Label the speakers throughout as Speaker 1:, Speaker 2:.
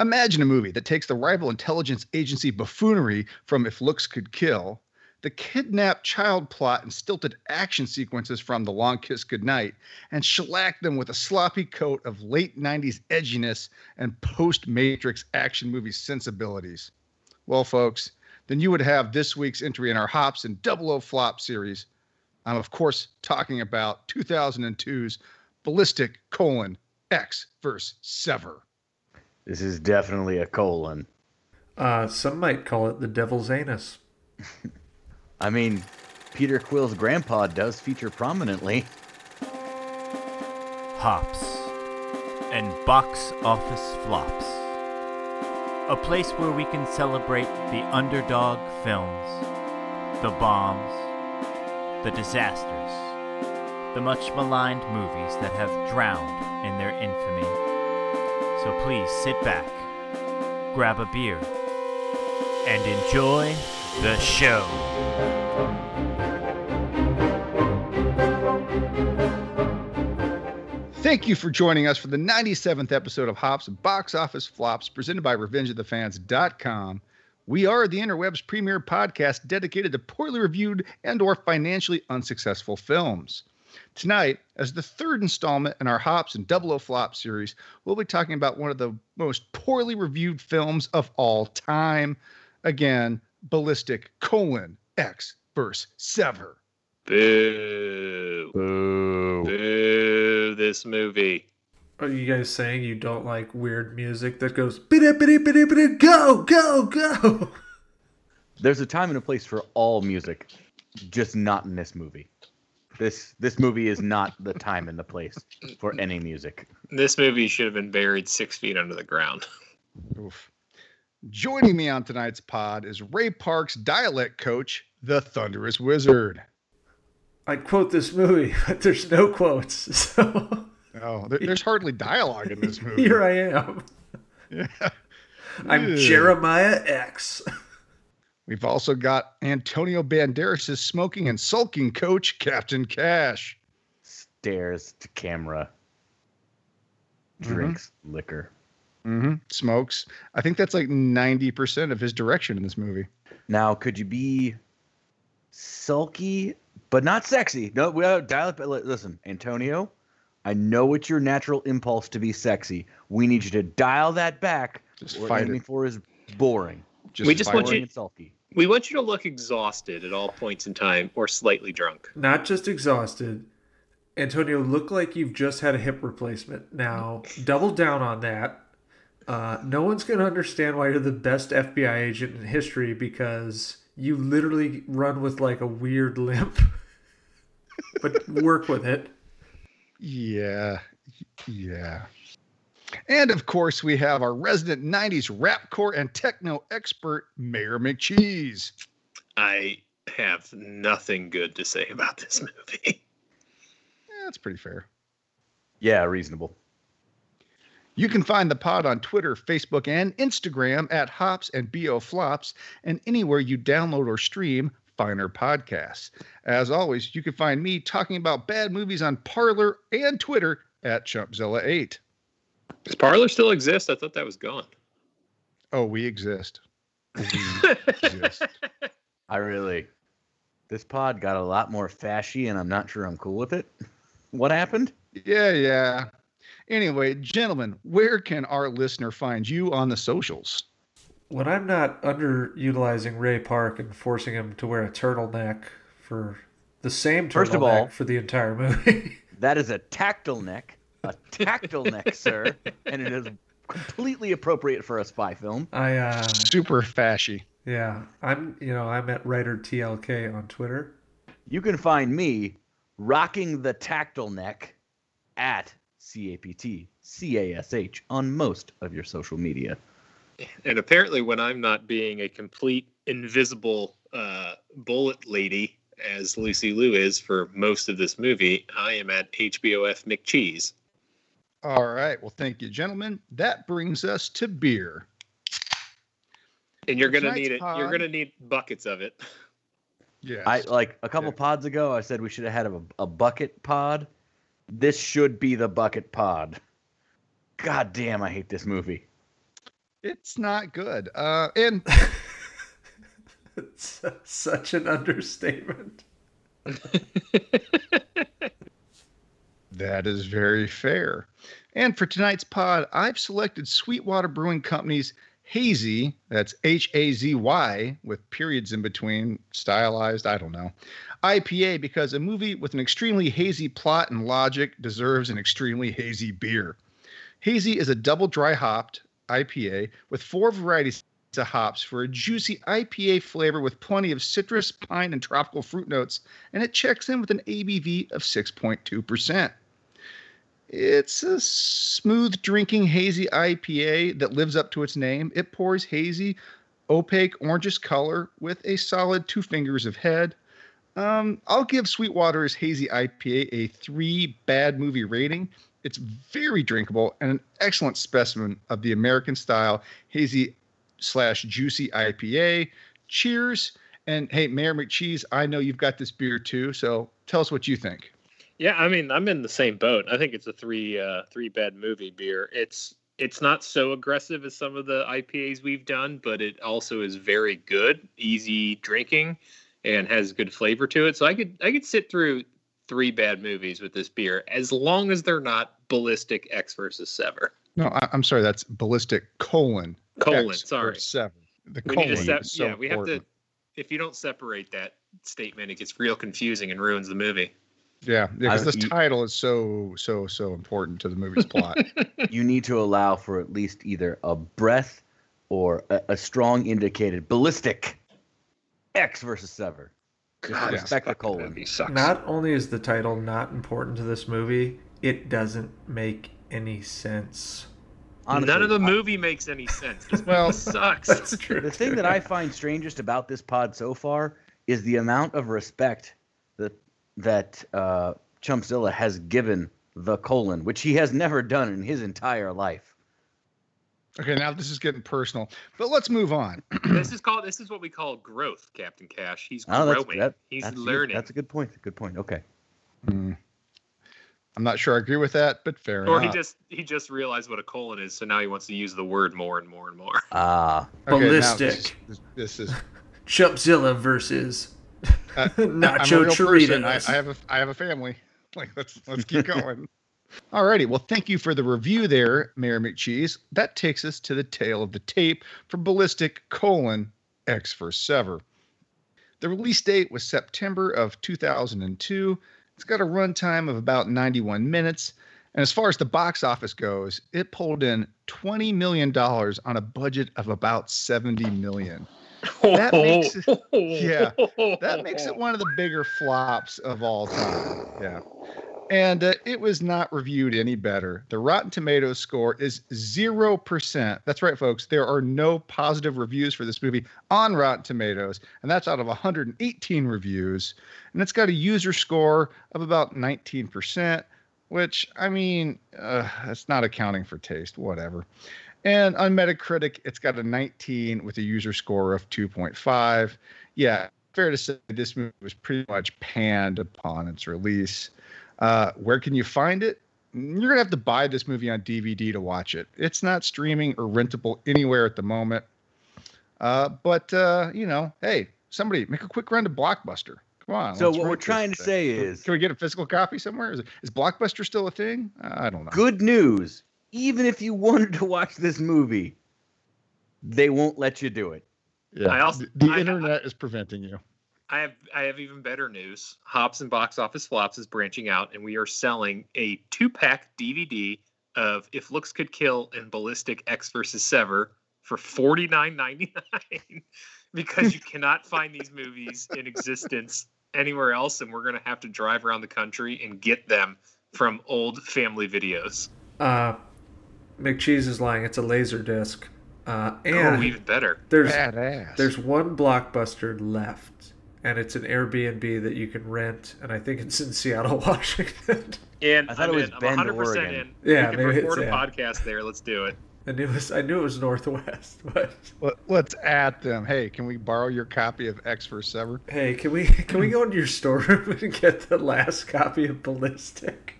Speaker 1: Imagine a movie that takes the rival intelligence agency buffoonery from If Looks Could Kill, the kidnapped child plot and stilted action sequences from The Long Kiss Goodnight, and shellac them with a sloppy coat of late 90s edginess and post Matrix action movie sensibilities. Well, folks, then you would have this week's entry in our Hops and Double O Flop series. I'm, of course, talking about 2002's Ballistic colon X verse Sever.
Speaker 2: This is definitely a colon.
Speaker 3: Uh, some might call it the devil's anus.
Speaker 2: I mean, Peter Quill's grandpa does feature prominently.
Speaker 4: Hops and box office flops. A place where we can celebrate the underdog films, the bombs, the disasters, the much maligned movies that have drowned in their infamy. So please sit back, grab a beer, and enjoy the show.
Speaker 1: Thank you for joining us for the 97th episode of Hops Box Office Flops presented by RevengeOfTheFans.com. We are the interweb's premier podcast dedicated to poorly reviewed and or financially unsuccessful films. Tonight, as the third installment in our Hops and Double O Flop series, we'll be talking about one of the most poorly reviewed films of all time. Again, Ballistic colon X verse Sever.
Speaker 5: Boo.
Speaker 2: Boo.
Speaker 5: Boo. This movie.
Speaker 3: Are you guys saying you don't like weird music that goes biddy biddy biddy biddy go go go?
Speaker 2: There's a time and a place for all music, just not in this movie. This this movie is not the time and the place for any music.
Speaker 5: This movie should have been buried six feet under the ground.
Speaker 1: Oof. Joining me on tonight's pod is Ray Park's dialect coach, the Thunderous Wizard.
Speaker 3: I quote this movie, but there's no quotes. So
Speaker 1: Oh, there, there's hardly dialogue in this movie.
Speaker 3: here I am.
Speaker 1: Yeah.
Speaker 3: I'm
Speaker 1: Ew.
Speaker 3: Jeremiah X.
Speaker 1: We've also got Antonio Banderas' smoking and sulking coach, Captain Cash.
Speaker 2: Stares to camera. Drinks liquor.
Speaker 1: Mm-hmm. Smokes. I think that's like 90% of his direction in this movie.
Speaker 2: Now, could you be sulky but not sexy? No, we gotta dial it. li- Listen, Antonio, I know it's your natural impulse to be sexy. We need you to dial that back.
Speaker 1: Just
Speaker 2: What
Speaker 1: fight
Speaker 2: we're aiming
Speaker 1: it.
Speaker 2: for is boring.
Speaker 1: Just
Speaker 5: We just want you-
Speaker 2: and sulky.
Speaker 5: We want you to look exhausted at all points in time or slightly drunk.
Speaker 3: Not just exhausted. Antonio, look like you've just had a hip replacement. Now, double down on that. Uh, no one's going to understand why you're the best FBI agent in history because you literally run with like a weird limp. but work with it.
Speaker 1: Yeah. Yeah. And of course, we have our resident 90s rapcore and techno expert, Mayor McCheese.
Speaker 5: I have nothing good to say about this movie.
Speaker 1: Yeah, That's pretty fair.
Speaker 2: Yeah, reasonable.
Speaker 1: You can find the pod on Twitter, Facebook, and Instagram at Hops and BO Flops, and anywhere you download or stream finer podcasts. As always, you can find me talking about bad movies on Parler and Twitter at Chumpzilla8.
Speaker 5: Does Parler still exist? I thought that was gone.
Speaker 1: Oh, we exist. We exist.
Speaker 2: I really. This pod got a lot more fashy, and I'm not sure I'm cool with it. What happened?
Speaker 1: Yeah, yeah. Anyway, gentlemen, where can our listener find you on the socials?
Speaker 3: When I'm not underutilizing Ray Park and forcing him to wear a turtleneck for the same turtleneck
Speaker 2: First of all-
Speaker 3: for the entire movie.
Speaker 2: That is a tactile neck. A tactile neck, sir. And it is completely appropriate for a spy film.
Speaker 3: I uh
Speaker 1: Super fashy.
Speaker 3: yeah, I'm you know, I'm at writer TLK on Twitter.
Speaker 2: You can find me rocking the tactile neck at CAPT CASH on most of your social media.
Speaker 5: And apparently, when I'm not being a complete invisible uh, bullet lady, as Lucy Liu is for most of this movie, I am at HBOF McCheese.
Speaker 1: All right. Well, thank you, gentlemen. That brings us to beer.
Speaker 5: And you're gonna need it. You're gonna need buckets of it.
Speaker 1: Yeah.
Speaker 2: I like a couple
Speaker 1: Yeah.
Speaker 2: pods ago. I said we should have had a, a bucket pod. This should be the bucket pod. God damn, I hate this movie.
Speaker 1: It's not good. Uh, and
Speaker 3: It's such an understatement.
Speaker 1: that is very fair. And for tonight's pod, I've selected Sweetwater Brewing Company's Hazy, that's H A Z Y, with periods in between, stylized, I don't know, IPA, because a movie with an extremely hazy plot and logic deserves an extremely hazy beer. Hazy is a double dry hopped IPA with four varieties of hops for a juicy IPA flavor with plenty of citrus, pine, and tropical fruit notes, and it checks in with an ABV of 6.2%. It's a smooth drinking hazy IPA that lives up to its name. It pours hazy, opaque, orangish color with a solid two fingers of head. Um, I'll give Sweetwater's hazy IPA a three bad movie rating. It's very drinkable and an excellent specimen of the American style hazy slash juicy IPA. Cheers. And hey, Mayor McCheese, I know you've got this beer too, so tell us what you think.
Speaker 5: Yeah, I mean, I'm in the same boat. I think it's a three uh, three bad movie beer. It's it's not so aggressive as some of the IPAs we've done, but it also is very good, easy drinking, and has good flavor to it. So I could I could sit through three bad movies with this beer as long as they're not ballistic X versus Sever.
Speaker 1: No, I, am sorry, that's ballistic colon.
Speaker 5: Colon,
Speaker 1: X
Speaker 5: sorry.
Speaker 1: or Seven. The
Speaker 5: We
Speaker 1: colon
Speaker 5: need to sep-
Speaker 1: is so
Speaker 5: yeah, we have to. If you don't separate that statement, it gets real confusing and ruins the movie.
Speaker 1: Yeah, because
Speaker 2: I-
Speaker 1: this
Speaker 2: you-
Speaker 1: title is so so so important to the movie's plot.
Speaker 2: you need to allow for at least either a breath or a, a strong indicated ballistic X versus sever.
Speaker 5: God,
Speaker 1: this
Speaker 2: respect the colon.
Speaker 5: movie sucks.
Speaker 3: Not only is the title not important to this movie, it doesn't make any sense.
Speaker 2: Honestly,
Speaker 5: None of the
Speaker 2: I-
Speaker 5: movie makes any sense. This
Speaker 1: Well,
Speaker 5: sucks.
Speaker 3: That's true.
Speaker 2: the thing that I find strangest about this pod so far is the amount of respect that that uh, Chumpzilla has given the colon, which he has never done in his entire life.
Speaker 1: okay, now this is getting personal, but let's move on.
Speaker 5: this is called. This is what we call growth, Captain Cash. He's
Speaker 2: Oh, that's
Speaker 5: growing.
Speaker 2: that,
Speaker 5: He's
Speaker 2: that's a good-
Speaker 5: learning.
Speaker 2: that's a good point. Good point. Okay.
Speaker 1: Hmm. I'm not sure I agree with that, but fair
Speaker 5: or he just he just realized what a colon is, so now he wants to use the word more and more and more.
Speaker 2: Ah,
Speaker 1: Okay,
Speaker 3: Ballistic.
Speaker 1: This, this is
Speaker 3: Chumpzilla versus
Speaker 1: Uh,
Speaker 3: Nacho
Speaker 1: I'm a real person. I, I have a I have a family. Like let's let's keep going. Alrighty, well, thank you for the review there, Mayor McCheese. That takes us to the tale of the tape for Ballistic colon X for Sever. The release date was September of 2002. It's got a runtime of about 91 minutes. And as far as the box office goes, it pulled in $20 million on a budget of about 70 million. That makes it- yeah, that makes it one of the bigger flops of all time. Yeah. And uh, it was not reviewed any better. The Rotten Tomatoes score is 0%. That's right, folks. There are no positive reviews for this movie on Rotten Tomatoes, and that's out of 118 reviews. And it's got a user score of about 19%, which, I mean, uh, that's not accounting for taste, whatever. And on Metacritic, it's got a 19 with a user score of 2.5. Yeah, fair to say this movie was pretty much panned upon its release. Uh, where can you find it? You're gonna have to buy this movie on DVD to watch it. It's not streaming or rentable anywhere at the moment. Uh, but uh, you know, hey, somebody make a quick run to Blockbuster. Come on.
Speaker 2: so what we're trying to
Speaker 1: thing.
Speaker 2: say is
Speaker 1: Can we get a physical copy somewhere? Is, is Blockbuster still a thing? I don't know.
Speaker 2: good news. Even if you wanted to watch this movie, they won't let you do it.
Speaker 1: Yeah.
Speaker 5: I also-
Speaker 1: the, the
Speaker 5: I-
Speaker 1: internet is preventing you.
Speaker 5: I have I have even better news. Hops and Box Office Flops is branching out, and we are selling a two pack DVD of If Looks Could Kill and Ballistic X versus Sever for forty nine ninety nine because you cannot find these movies in existence anywhere else, and we're gonna have to drive around the country and get them from old family videos.
Speaker 3: Uh, McCheese is lying. It's a laser disc. Uh,
Speaker 5: Oh,
Speaker 3: and
Speaker 5: even better.
Speaker 3: there's
Speaker 1: Badass.
Speaker 3: there's one blockbuster left, and it's an Airbnb that you can rent, and I think it's in Seattle, Washington.
Speaker 5: And
Speaker 2: I thought
Speaker 5: I'm
Speaker 2: it was
Speaker 5: in. I'm
Speaker 2: Bend,
Speaker 5: 100 percent
Speaker 2: Oregon.
Speaker 5: in.
Speaker 3: Yeah,
Speaker 5: we can
Speaker 3: maybe
Speaker 5: record a
Speaker 3: yeah.
Speaker 5: podcast there. Let's do it.
Speaker 3: I knew it was I knew it was Northwest, but
Speaker 1: Let, let's add them. Hey, can we borrow your copy of X for Sever?
Speaker 3: hey, can we can we go into your storeroom and get the last copy of Ballistic?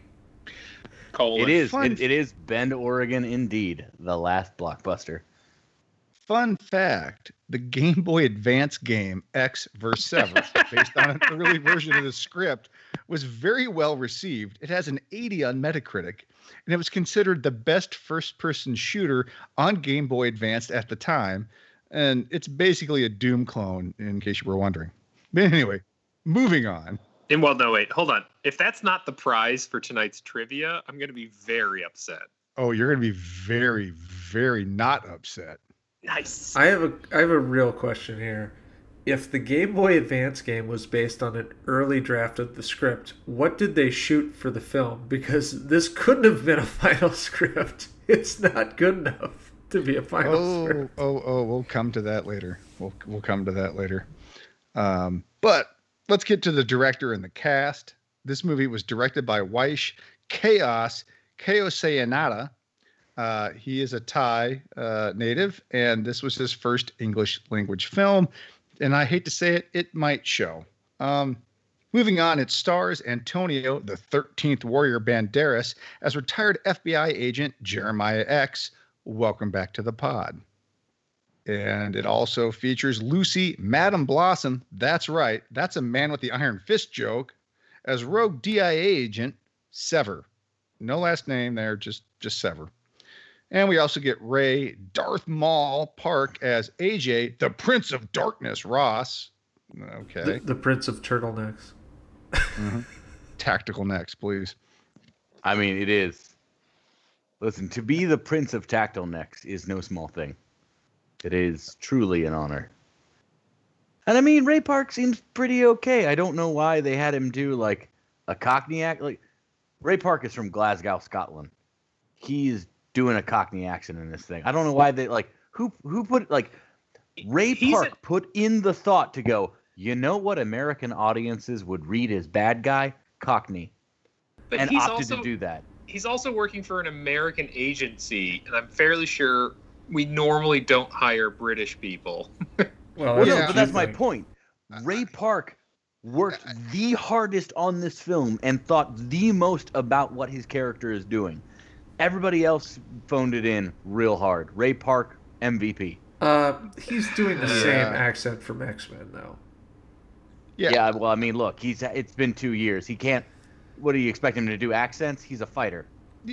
Speaker 5: Colon.
Speaker 2: It is. It, it is Bend, Oregon, indeed. The last blockbuster.
Speaker 1: Fun fact the Game Boy Advance game X vs. Sever, based on an early version of the script, was very well received. It has an 80 on Metacritic, and it was considered the best first person shooter on Game Boy Advance at the time. And it's basically a Doom clone, in case you were wondering. But anyway, moving on.
Speaker 5: And well, no, wait, hold on. If that's not the prize for tonight's trivia, I'm going to be very upset.
Speaker 1: Oh, you're going to be very, very not upset.
Speaker 5: Nice.
Speaker 3: I have a I have a real question here. If the Game Boy Advance game was based on an early draft of the script, what did they shoot for the film? Because this couldn't have been a final script. It's not good enough to be a final
Speaker 1: oh,
Speaker 3: script.
Speaker 1: oh, oh, we'll come to that later. We'll we'll come to that later. Um, but let's get to the director and the cast. This movie was directed by Weish Chaos Keosayanada. Uh, he is a Thai uh, native, and this was his first English language film. And I hate to say it, it might show. Um, moving on, it stars Antonio, the 13th Warrior Banderas, as retired FBI agent Jeremiah X. Welcome back to the pod. And it also features Lucy, Madam Blossom. That's right, that's a man with the iron fist joke, as rogue DIA agent Sever. No last name there, just just Sever. And we also get Ray Darth Maul Park as AJ, the Prince of Darkness Ross. Okay.
Speaker 3: The, the Prince of Turtlenecks.
Speaker 1: Mhm. Tactical next, please.
Speaker 2: I mean, it is. Listen, to be the Prince of Tactile Necks is no small thing. It is truly an honor. And I mean, Ray Park seems pretty okay. I don't know why they had him do like a Cockney act. Like Ray Park is from Glasgow, Scotland. He's doing a Cockney accent in this thing. I don't know why they like who who put like Ray
Speaker 5: He's
Speaker 2: Park
Speaker 5: a-
Speaker 2: put in the thought to go. You know what American audiences would read as bad guy Cockney,
Speaker 5: But
Speaker 2: and
Speaker 5: he's
Speaker 2: opted
Speaker 5: also
Speaker 2: to do that.
Speaker 5: he's also working for an American agency, and I'm fairly sure we normally don't hire British people.
Speaker 3: Well,
Speaker 2: Well,
Speaker 3: that's
Speaker 2: no, but that's my point. Ray Park worked the hardest on this film and thought the most about what his character is doing. Everybody else phoned it in real hard. Ray Park, MVP.
Speaker 3: Uh, he's doing the
Speaker 1: Yeah.
Speaker 3: same accent from X Men, though.
Speaker 1: Yeah.
Speaker 2: Yeah. well, I mean, look, he's it's been two years. He can't. What do you expect him to do? Accents? He's a fighter.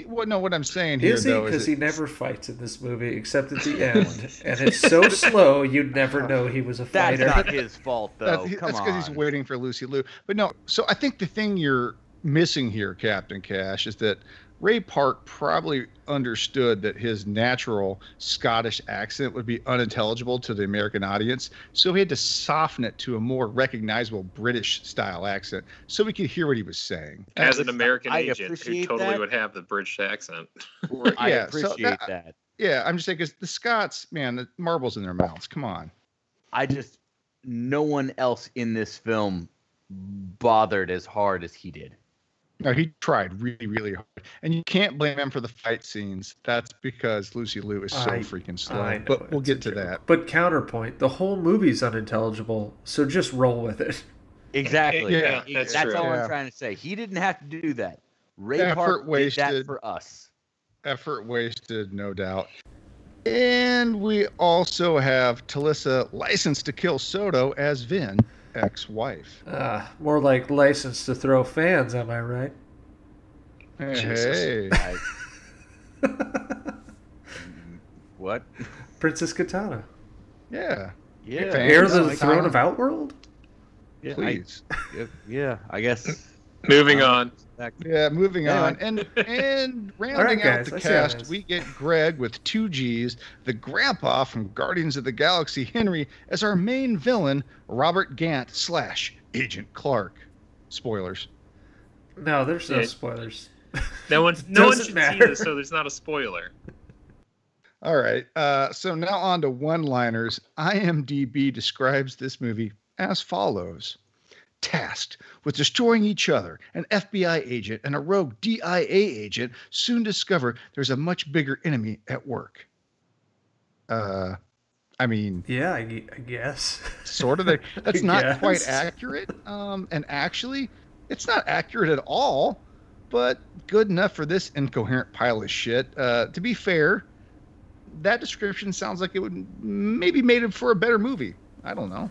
Speaker 1: Well, no, what I'm saying here,
Speaker 3: Is he?
Speaker 1: though,
Speaker 3: Because
Speaker 1: is
Speaker 3: he
Speaker 1: it-
Speaker 3: never fights in this movie except at the end, and it's so slow you'd never know he was a fighter.
Speaker 2: That's not his fault, though.
Speaker 1: That's,
Speaker 2: Come
Speaker 1: that's
Speaker 2: on.
Speaker 1: because he's waiting for Lucy Liu. But no, so I think the thing you're missing here, Captain Cash, is that Ray Park probably understood that his natural Scottish accent would be unintelligible to the American audience. So he had to soften it to a more recognizable British style accent so we could hear what he was saying.
Speaker 5: As an American
Speaker 2: I
Speaker 5: agent who
Speaker 2: appreciate
Speaker 5: totally
Speaker 2: that.
Speaker 5: would have the British accent.
Speaker 2: I
Speaker 1: Yeah, so
Speaker 2: appreciate
Speaker 1: that-
Speaker 2: that.
Speaker 1: Yeah, I'm just saying because the Scots, man, the marbles in their mouths. Come on.
Speaker 2: I just no one else in this film bothered as hard as he did.
Speaker 1: No, he tried really, really hard, and you can't blame him for the fight scenes. That's because Lucy Liu is so
Speaker 3: I-
Speaker 1: freaking slow.
Speaker 3: I know,
Speaker 1: but we'll get to
Speaker 3: joke.
Speaker 1: that.
Speaker 3: But counterpoint, the whole movie's unintelligible, so just roll with it.
Speaker 2: Exactly.
Speaker 5: Yeah,
Speaker 2: He-
Speaker 5: that's
Speaker 2: that's
Speaker 5: true.
Speaker 2: all
Speaker 1: Yeah.
Speaker 2: I'm trying to say. He didn't have to do that. Ray
Speaker 1: Effort
Speaker 2: Park did that
Speaker 1: wasted.
Speaker 2: for us.
Speaker 1: Effort wasted, no doubt. And we also have Talisa licensed to kill Soto as Vin, ex-wife.
Speaker 3: Uh, more like license to throw fans, am I right?
Speaker 1: Hey, hey.
Speaker 2: I- what?
Speaker 3: Princess Kitana.
Speaker 1: yeah,
Speaker 2: Yeah.
Speaker 1: fans.
Speaker 3: Heir to the
Speaker 1: I-
Speaker 3: throne of Outworld?
Speaker 2: yeah,
Speaker 1: please.
Speaker 2: yeah, yeah, I guess.
Speaker 5: Moving on.
Speaker 1: Yeah, moving
Speaker 2: Anyway.
Speaker 1: on. And and rounding
Speaker 3: All right,
Speaker 1: out the
Speaker 3: I see
Speaker 1: cast, we get Gregg with two G's, the grandpa from Guardians of the Galaxy, Henry, as our main villain, Robert Gant slash Agent Clark. Spoilers.
Speaker 3: No, there's no
Speaker 5: Yeah.
Speaker 3: spoilers.
Speaker 5: No one, no one should
Speaker 3: matter.
Speaker 5: see this, so there's not a spoiler.
Speaker 1: All right. Uh, so now on to one-liners. IMDb describes this movie as follows. Tasked with destroying each other, an FBI agent and a rogue DIA agent soon discover there's a much bigger enemy at work. Uh, I mean,
Speaker 3: Yeah, I, I guess.
Speaker 1: sort of. That's
Speaker 3: I
Speaker 1: not quite accurate. Um, and actually, it's not accurate at all, but good enough for this incoherent pile of shit. Uh, to be fair, that description sounds like it would maybe made it for a better movie. I don't know.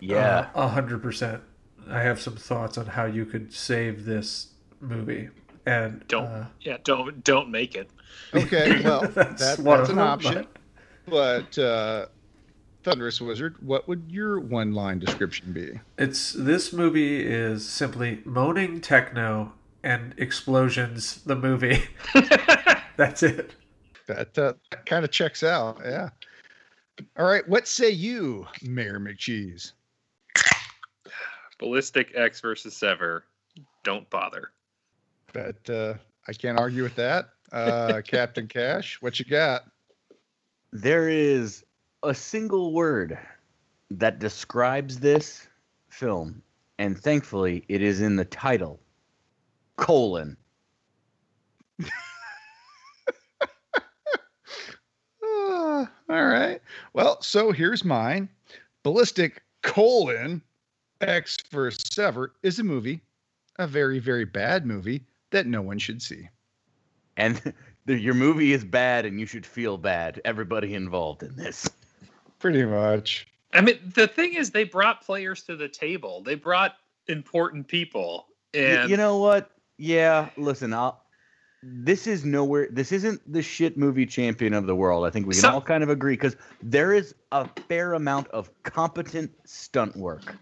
Speaker 2: Yeah.
Speaker 3: Uh, A hundred percent. I have some thoughts on how you could save this movie. And
Speaker 5: Don't
Speaker 3: uh,
Speaker 5: yeah, don't don't make it.
Speaker 1: Okay, well,
Speaker 3: That's
Speaker 1: that's,
Speaker 3: one
Speaker 1: that's an
Speaker 3: them,
Speaker 1: option. But uh, Thunderous Wizard, what would your one line description be?
Speaker 3: it's this movie is simply moaning techno and explosions. The movie. That's it.
Speaker 1: That, uh, that kind of checks out. Yeah. All right. What say you, Mayor McCheese?
Speaker 5: Ballistic X versus Sever. Don't bother.
Speaker 1: But uh, I can't argue with that. Uh, Captain Cash, what you got?
Speaker 2: There is a single word that describes this film, and thankfully it is in the title. Colon.
Speaker 1: Uh, all right. Well, so here's mine. Ballistic colon X for Sever is a movie, a very, very bad movie that no one should see.
Speaker 2: And the, your movie is bad, and you should feel bad. Everybody involved in this.
Speaker 1: Pretty much.
Speaker 5: I mean, the thing is, they brought players to the table. They brought important people,
Speaker 2: Y-
Speaker 5: and
Speaker 2: you know what? Yeah, listen, I'll. This is nowhere. This isn't the shit movie champion of the world. I think we can
Speaker 5: So-
Speaker 2: all kind of agree because there is a fair amount of competent stunt work.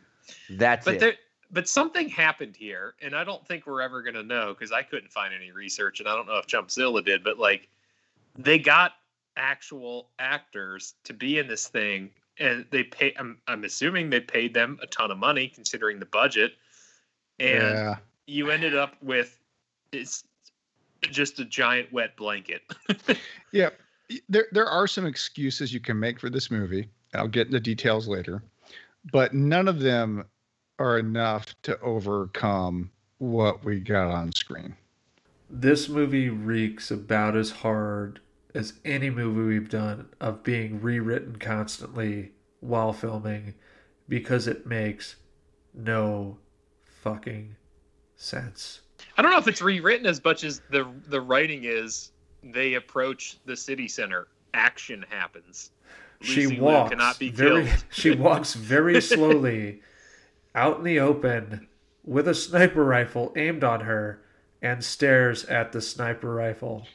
Speaker 2: That's
Speaker 5: but
Speaker 2: it.
Speaker 5: there, but something happened here, and I don't think we're ever gonna know because I couldn't find any research, and I don't know if Chumpzilla did, but like, they got actual actors to be in this thing, and they pay. I'm, I'm assuming they paid them a ton of money considering the budget, and
Speaker 1: yeah.
Speaker 5: you ended up with it's just a giant wet blanket.
Speaker 1: Yeah. There, there are some excuses you can make for this movie. I'll get into details later, but none of them are enough to overcome what we got on screen.
Speaker 3: This movie reeks about as hard as any movie we've done of being rewritten constantly while filming because it makes no fucking sense.
Speaker 5: I don't know if it's rewritten as much as the the writing is. They approach the city center. Action happens.
Speaker 3: She walks
Speaker 5: cannot be
Speaker 3: very she walks very slowly out in the open with a sniper rifle aimed on her and stares at the sniper rifle.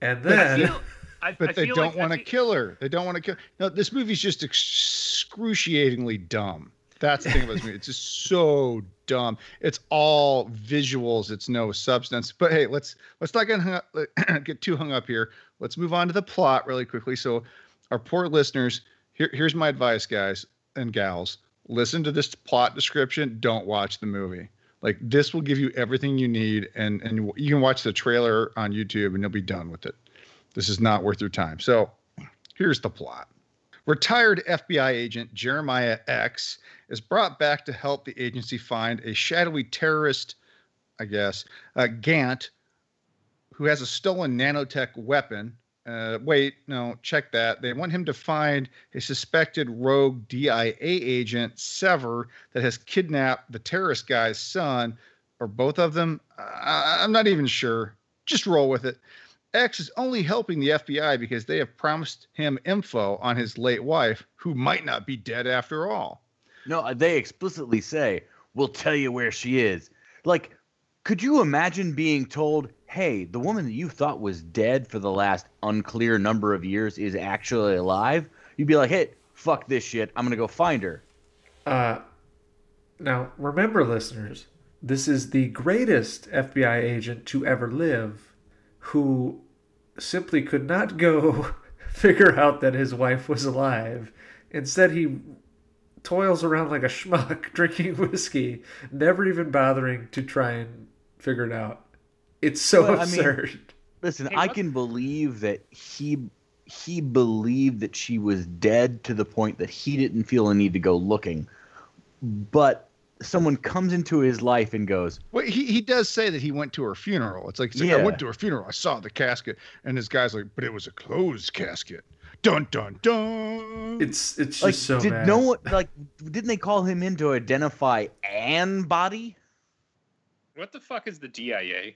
Speaker 3: And
Speaker 5: I
Speaker 3: then
Speaker 5: feel- I-
Speaker 1: But
Speaker 5: I
Speaker 1: they don't
Speaker 5: like-
Speaker 1: want to kill her. They don't want to kill. No, this movie's just excruciatingly dumb. That's the thing about this movie. It's just so dumb. It's all visuals. It's no substance. But hey, let's let's not get hung up, get too hung up here. Let's move on to the plot really quickly. So, our poor listeners, here, here's my advice, guys and gals. Listen to this plot description. Don't watch the movie. Like this will give you everything you need, and and you can watch the trailer on YouTube, and you'll be done with it. This is not worth your time. So, here's the plot. Retired FBI agent Jeremiah X is brought back to help the agency find a shadowy terrorist, I guess, uh, Gant, who has a stolen nanotech weapon. Uh, wait, no, check that. They want him to find a suspected rogue DIA agent, Sever, that has kidnapped the terrorist guy's son, or both of them. I- I'm not even sure. Just roll with it. X is only helping the FBI because they have promised him info on his late wife, who might not be dead after all.
Speaker 2: No, they explicitly say, "We'll tell you where she is." Like, could you imagine being told, "Hey, the woman that you thought was dead for the last unclear number of years is actually alive"? You'd be like, "Hey, fuck this shit. I'm gonna go find her."
Speaker 3: Uh, now, remember, listeners, this is the greatest FBI agent to ever live who simply could not go figure out that his wife was alive. Instead, he toils around like a schmuck, drinking whiskey, never even bothering to try and figure it out. It's so
Speaker 2: Well, I mean-
Speaker 3: absurd.
Speaker 2: Listen,
Speaker 5: Hey,
Speaker 2: I can believe that he he believed that she was dead to the point that he didn't feel a need to go looking. But someone comes into his life and goes,
Speaker 1: Well, he, he does say that he went to her funeral. It's like, he's like, I went to her funeral. I saw the casket. And this guy's like, but it was a closed casket. Dun, dun, dun.
Speaker 3: It's it's just
Speaker 2: like,
Speaker 3: so
Speaker 2: did
Speaker 3: bad.
Speaker 2: no one like didn't they call him in to identify an body?
Speaker 5: What the fuck is the DIA?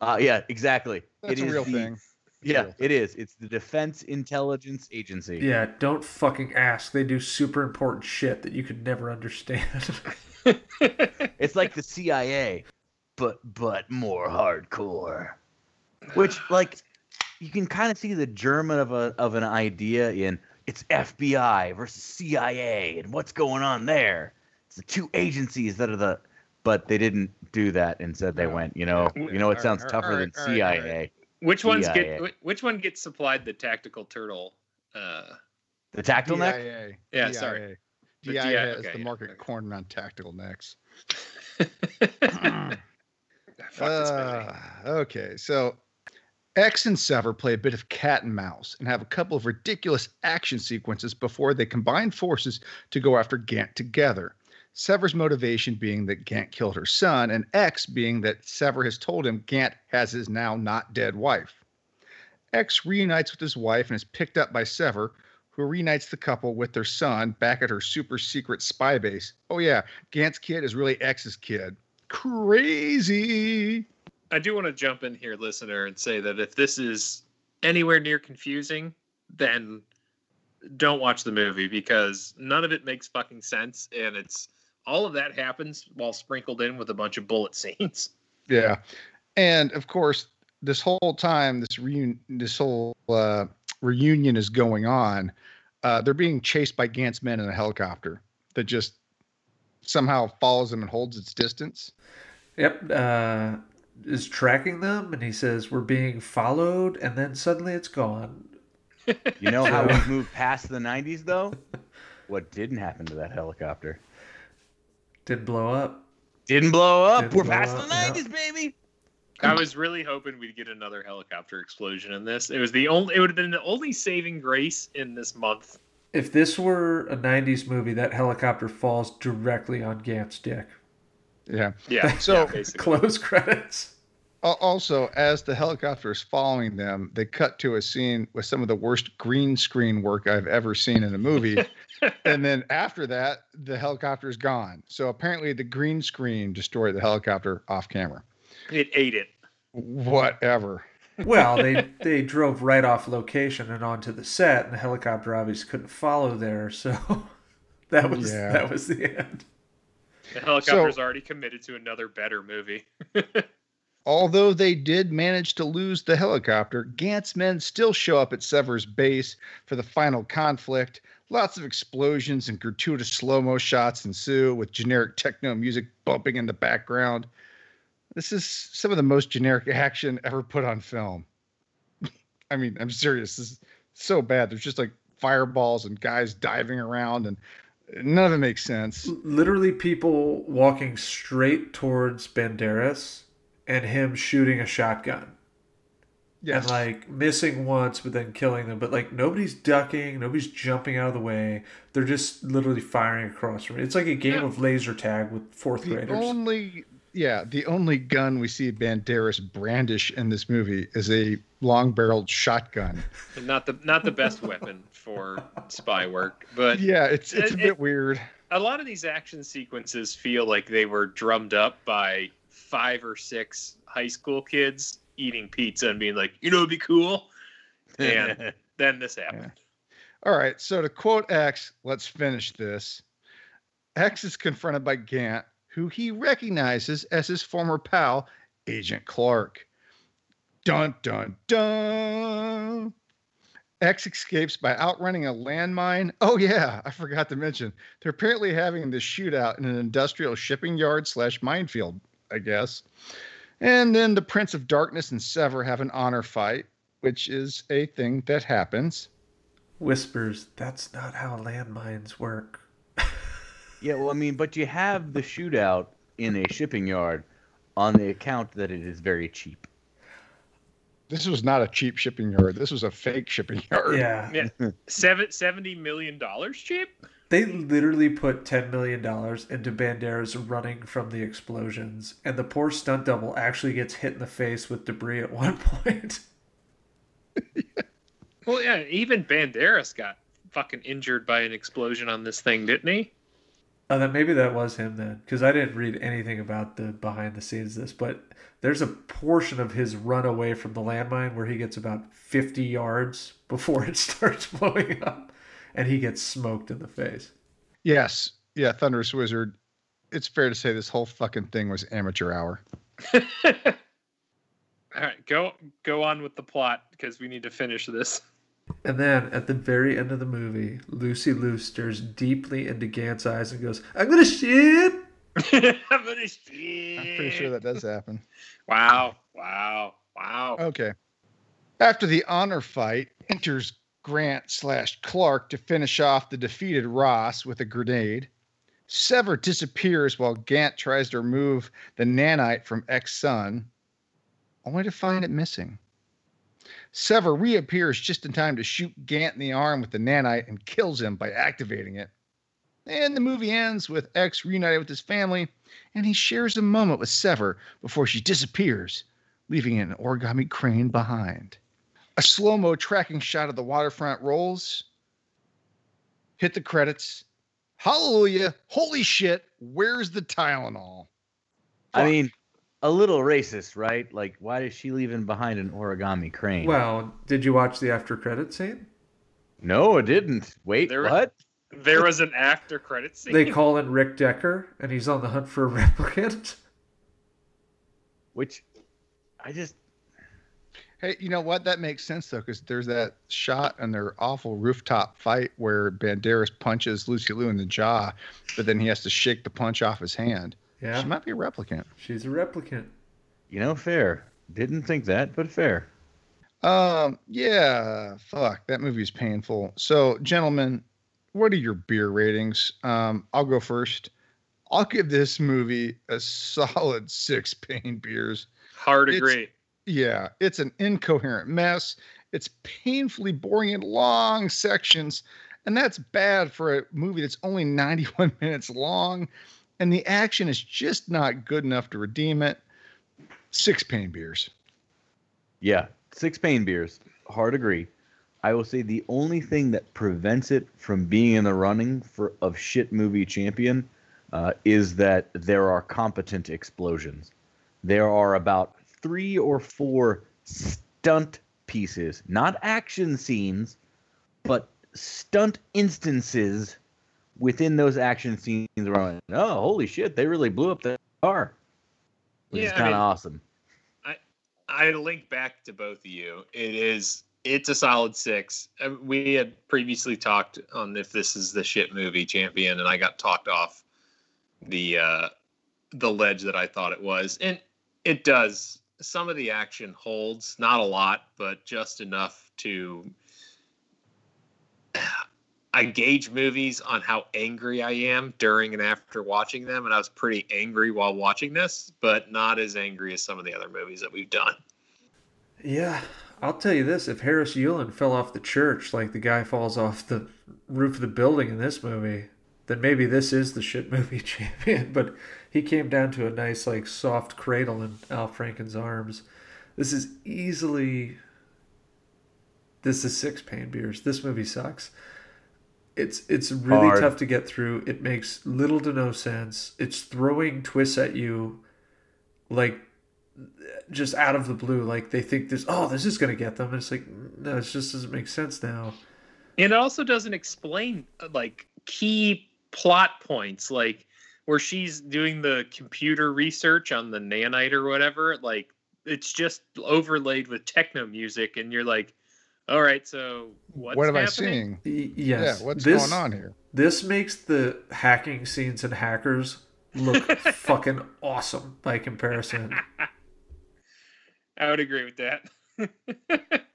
Speaker 2: Uh, yeah, exactly.
Speaker 1: That's
Speaker 2: It
Speaker 1: a
Speaker 2: is
Speaker 1: real
Speaker 2: the
Speaker 1: thing.
Speaker 2: Yeah, it is. It's the Defense Intelligence Agency.
Speaker 3: Yeah, don't fucking ask. They do super important shit that you could never understand.
Speaker 2: It's like the CIA, but but more hardcore. Which like you can kind of see the German of a of an idea in it's FBI versus CIA and what's going on there. It's the two agencies that are the but they didn't do that. Instead they went, you know, you know it sounds tougher than
Speaker 1: alright, alright,
Speaker 2: CIA.
Speaker 5: which ones
Speaker 2: CIA.
Speaker 5: get which one gets supplied the tactical turtle? Uh,
Speaker 2: The tactile neck?
Speaker 5: Yeah,
Speaker 1: DIA.
Speaker 5: sorry. The
Speaker 1: DIA
Speaker 5: DIA,
Speaker 1: has
Speaker 5: okay,
Speaker 1: the
Speaker 5: yeah,
Speaker 1: market
Speaker 5: okay.
Speaker 1: cornered on tactical necks.
Speaker 5: Fuck this movie.
Speaker 1: Uh, okay, so X and Sever play a bit of cat and mouse and have a couple of ridiculous action sequences before they combine forces to go after Gant together. Sever's motivation being that Gant killed her son, and X being that Sever has told him Gant has his now not dead wife. X reunites with his wife and is picked up by Sever, who reunites the couple with their son back at her super secret spy base. Oh, yeah, Gant's kid is really X's kid. Crazy.
Speaker 5: I do want to jump in here, listener, and say that if this is anywhere near confusing, then don't watch the movie because none of it makes fucking sense, and it's all of that happens while sprinkled in with a bunch of bullet scenes.
Speaker 1: Yeah, and of course, this whole time, this reun- this whole uh, reunion is going on. Uh, they're being chased by Gant's men in a helicopter that just somehow follows them and holds its distance.
Speaker 3: yep, uh, is tracking them, and he says we're being followed, and then suddenly it's gone.
Speaker 2: You know how we've moved past the 90s though? What didn't happen to that helicopter?
Speaker 3: Didn't blow up.
Speaker 2: Didn't blow up.
Speaker 3: Didn't
Speaker 2: We're
Speaker 3: blow
Speaker 2: past
Speaker 3: up,
Speaker 2: the
Speaker 3: yeah.
Speaker 2: 90s, baby.
Speaker 5: I was really hoping we'd get another helicopter explosion in this. It was the only. It would have been the only saving grace in this month.
Speaker 3: If this were a '90s movie, that helicopter falls directly on Gant's dick.
Speaker 1: Yeah.
Speaker 5: Yeah.
Speaker 1: So-
Speaker 5: yeah.
Speaker 3: Close credits.
Speaker 1: Al- Also, as the helicopter is following them, they cut to a scene with some of the worst green screen work I've ever seen in a movie. and then after that, the helicopter is gone. So apparently, the green screen destroyed the helicopter off camera.
Speaker 5: It ate it.
Speaker 1: Whatever.
Speaker 3: Well, they they drove right off location and onto the set, and the helicopter obviously couldn't follow there, so that was
Speaker 1: Yeah.
Speaker 3: that was the end.
Speaker 5: The helicopter's already committed to another better movie.
Speaker 1: Although they did manage to lose the helicopter, Gant's men still show up at Sever's base for the final conflict. Lots of explosions and gratuitous slow mo shots ensue with generic techno music bumping in the background. This is some of the most generic action ever put on film. I mean, I'm serious. This is so bad. There's just like fireballs and guys diving around, and none of it makes sense.
Speaker 3: Literally, people walking straight towards Banderas and him shooting a shotgun
Speaker 1: Yes.
Speaker 3: and like missing once, but then killing them. But like nobody's ducking, nobody's jumping out of the way. They're just literally firing across from it. It's like a game
Speaker 5: Yeah.
Speaker 3: of laser tag with fourth
Speaker 1: the
Speaker 3: graders.
Speaker 1: only yeah the only gun we see banderas brandish in this movie is a long-barreled shotgun
Speaker 5: And not the not the best weapon for spy work, but
Speaker 1: yeah it's it's a bit
Speaker 5: it-
Speaker 1: weird
Speaker 5: a lot of these action sequences feel like they were drummed up by five or six high school kids eating pizza and being like, you know, it'd be cool. And then this happened.
Speaker 1: all right so to quote x let's finish this x is confronted by gant who he recognizes as his former pal agent clark dun dun dun X escapes by outrunning a landmine. Oh yeah, I forgot to mention. They're apparently having this shootout in an industrial shipping yard slash minefield, I guess. And then the Prince of Darkness and Sever have an honor fight, which is a thing that happens.
Speaker 3: Whispers, that's not how landmines work.
Speaker 2: Yeah, well, I mean, but you have the shootout in a shipping yard on the account that it is very cheap.
Speaker 1: This was not a cheap shipping yard. This was a fake shipping yard.
Speaker 3: Yeah.
Speaker 5: Yeah. Seven, $70 million cheap?
Speaker 3: They literally put $10 million into Banderas running from the explosions, and the poor stunt double actually gets hit in the face with debris at one point.
Speaker 5: Well, yeah, even Banderas got fucking injured by an explosion on this thing, didn't he?
Speaker 3: Oh, then maybe that was him then, because I didn't read anything about the behind the scenes this. But there's a portion of his run away from the landmine where he gets about 50 yards before it starts blowing up, and he gets smoked in the face.
Speaker 1: Yes. Yeah, Thunderous Wizard. It's fair to say this whole fucking thing was amateur hour.
Speaker 5: All right, go go on with the plot because we need to finish this.
Speaker 3: And then at the very end of the movie, Lucy Liu stares deeply into Gant's eyes and goes, "I'm gonna shit."
Speaker 5: I'm gonna shit.
Speaker 1: I'm pretty sure that does happen.
Speaker 5: Wow! Wow! Wow!
Speaker 1: Okay. After the honor fight, enters Grant slash Clark to finish off the defeated Ross with a grenade. Sever disappears while Gant tries to remove the nanite from X son, only to find it missing. Sever reappears just in time to shoot Gant in the arm with the nanite and kills him by activating it. And the movie ends with X reunited with his family, and he shares a moment with Sever before she disappears, leaving an origami crane behind. A slow mo tracking shot of the waterfront rolls. Hit the credits. Hallelujah. Holy shit. Where's the Tylenol?
Speaker 2: I mean, a little racist, right? Like, why is she leaving behind an origami crane?
Speaker 3: Well, did you watch the after credit scene?
Speaker 2: no, I didn't. Wait,
Speaker 5: There-
Speaker 2: what?
Speaker 5: There was an after credit scene.
Speaker 3: They call in Rick Deckard, and he's on the hunt for a replicant.
Speaker 2: Which, I just
Speaker 1: Hey, you know what? That makes sense though, because there's that shot in their awful rooftop fight where Banderas punches Lucy Liu in the jaw, but then he has to shake the punch off his hand.
Speaker 3: Yeah,
Speaker 1: She might be a replicant.
Speaker 3: she's a replicant.
Speaker 2: you know, fair. Didn't think that, but fair.
Speaker 1: Um, yeah, fuck, that movie's painful. So, gentlemen, what are your beer ratings? Um, I'll go first. I'll give this movie a solid six pain beers.
Speaker 5: Hard
Speaker 1: It's-
Speaker 5: agree.
Speaker 1: Yeah, it's an incoherent mess. It's painfully boring in long sections, and that's bad for a movie that's only 91 minutes long. And the action is just not good enough to redeem it. Six pain beers.
Speaker 2: Yeah, six pain beers. Hard agree. I will say the only thing that prevents it from being in the running for of shit movie champion uh, is that there are competent explosions. There are about three or four stunt pieces, not action scenes, but stunt instances within those action scenes where I'm like, oh, holy shit, they really blew up that car. Which is
Speaker 5: Yeah, I
Speaker 2: kind of
Speaker 5: mean-
Speaker 2: awesome.
Speaker 5: I I link back to both of you. It is it's a solid six. Uh, We had previously talked on if this is the shit movie champion, and I got talked off the uh, the ledge that I thought it was, and it does. Some of the action holds, not a lot, but just enough to. I gauge movies on how angry I am during and after watching them, and I was pretty angry while watching this, but not as angry as some of the other movies that we've done.
Speaker 3: Yeah, I'll tell you this: if Harris Yulin fell off the church like the guy falls off the roof of the building in this movie, then maybe this is the shit movie champion. But he came down to a nice, like, soft cradle in Al Franken's arms. This is easily. This is six pain beers. This movie sucks. It's it's really
Speaker 2: Hard.
Speaker 3: tough to get through. It makes little to no sense. It's throwing twists at you, like just out of the blue. Like they think this, oh, this is gonna get them. And it's like, no, it just doesn't make sense now.
Speaker 5: And it also doesn't explain like key plot points, like where she's doing the computer research on the nanite or whatever. Like it's just overlaid with techno music, and you're like, all right, so what's
Speaker 1: what am I
Speaker 5: happening?
Speaker 1: seeing?
Speaker 3: Y- yes.
Speaker 1: Yeah, what's
Speaker 3: this,
Speaker 1: going on here?
Speaker 3: This makes the hacking scenes and hackers look fucking awesome by comparison.
Speaker 5: I would agree with that.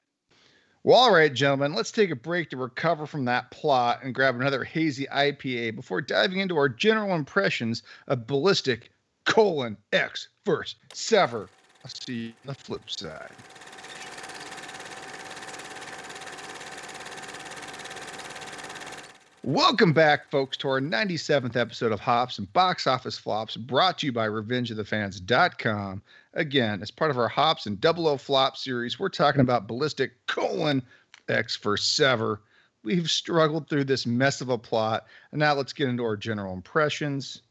Speaker 1: Well, all right, gentlemen, let's take a break to recover from that plot and grab another hazy IPA before diving into our general impressions of Ballistic colon X verse Sever. I'll see you on the flip side. Welcome back, folks, to our 97th episode of Hops and Box Office Flops, brought to you by RevengeOfTheFans.com. Again, as part of our Hops and Double O Flop series, we're talking about Ballistic colon X for Sever. we've struggled through this mess of a plot, and now let's get into our general impressions.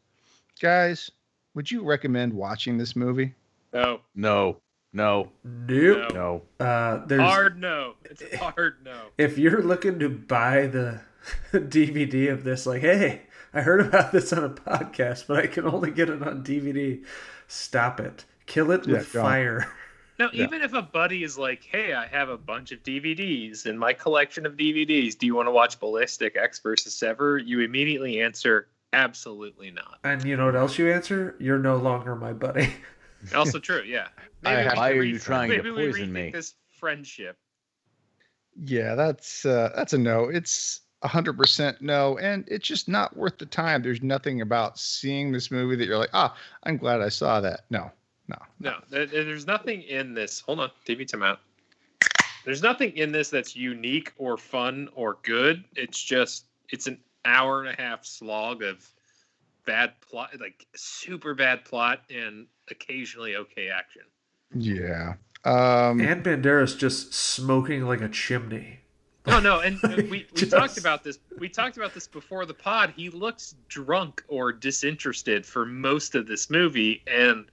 Speaker 1: Guys, would you recommend watching this movie?
Speaker 5: No.
Speaker 2: No, no,
Speaker 3: Nope.
Speaker 2: no.
Speaker 3: Uh, there's
Speaker 5: Hard no. It's a hard no.
Speaker 3: if you're looking to buy the DVD of this, like, hey, I heard about this on a podcast, but I can only get it on DVD. Stop it. Kill it
Speaker 1: Yeah,
Speaker 3: with fire.
Speaker 5: No,
Speaker 1: Yeah.
Speaker 5: even if a buddy is like, "Hey, I have a bunch of DVDs in my collection of DVDs. Do you want to watch Ballistic X versus Sever?" You immediately answer, "Absolutely not."
Speaker 3: And you know what else you answer? You're no longer my buddy.
Speaker 5: Also true, yeah.
Speaker 1: I
Speaker 5: Maybe
Speaker 1: have-
Speaker 5: we
Speaker 2: Why are you trying to
Speaker 5: maybe we
Speaker 2: poison
Speaker 5: rethink
Speaker 2: me?
Speaker 5: This friendship.
Speaker 1: Yeah, that's uh, that's a no. It's a hundred percent no, and it's just not worth the time. There's nothing about seeing this movie that you're like, ah, I'm glad I saw that. No, no.
Speaker 5: No, there, there's nothing in this. Hold on, TV time out. There's nothing in this that's unique or fun or good. It's just it's an hour and a half slog of bad plot, like super bad plot, and occasionally okay action.
Speaker 1: Yeah. Um,
Speaker 3: and Banderas just smoking like a chimney.
Speaker 5: No, no, and we, we
Speaker 3: Just-
Speaker 5: talked about this. We talked about this before the pod. He looks drunk or disinterested for most of this movie, and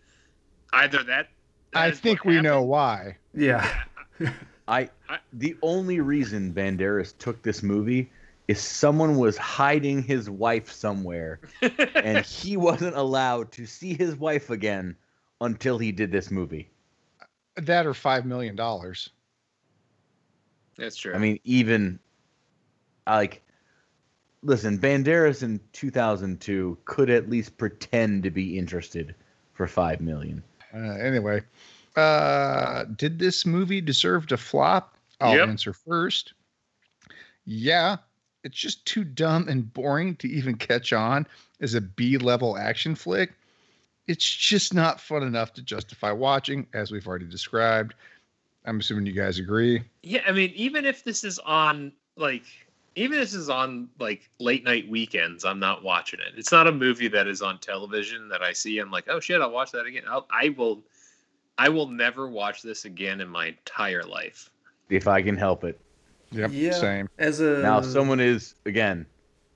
Speaker 5: either that. that
Speaker 1: I think
Speaker 5: what
Speaker 1: we know
Speaker 5: happened.
Speaker 1: why.
Speaker 3: Yeah.
Speaker 2: I
Speaker 5: I-
Speaker 2: the only reason Banderas took this movie is someone was hiding his wife somewhere and he wasn't allowed to see his wife again until he did this movie.
Speaker 1: That or five million dollars.
Speaker 5: That's true.
Speaker 2: I mean, even like listen, Banderas in 2002 could at least pretend to be interested for 5 million.
Speaker 1: Uh, anyway, uh, did this movie deserve to flop? I'll
Speaker 5: Yep.
Speaker 1: answer first. Yeah, it's just too dumb and boring to even catch on as a B level action flick. It's just not fun enough to justify watching, as we've already described. I'm assuming you guys agree.
Speaker 5: Yeah, I mean, even if this is on like, even if this is on like late night weekends, I'm not watching it. It's not a movie that is on television that I see. I'm like, oh shit, I'll watch that again. I'll, I will, I will never watch this again in my entire life.
Speaker 2: If I can help it.
Speaker 1: Yep,
Speaker 3: Yeah.
Speaker 1: same.
Speaker 3: As a
Speaker 2: Now, if someone is again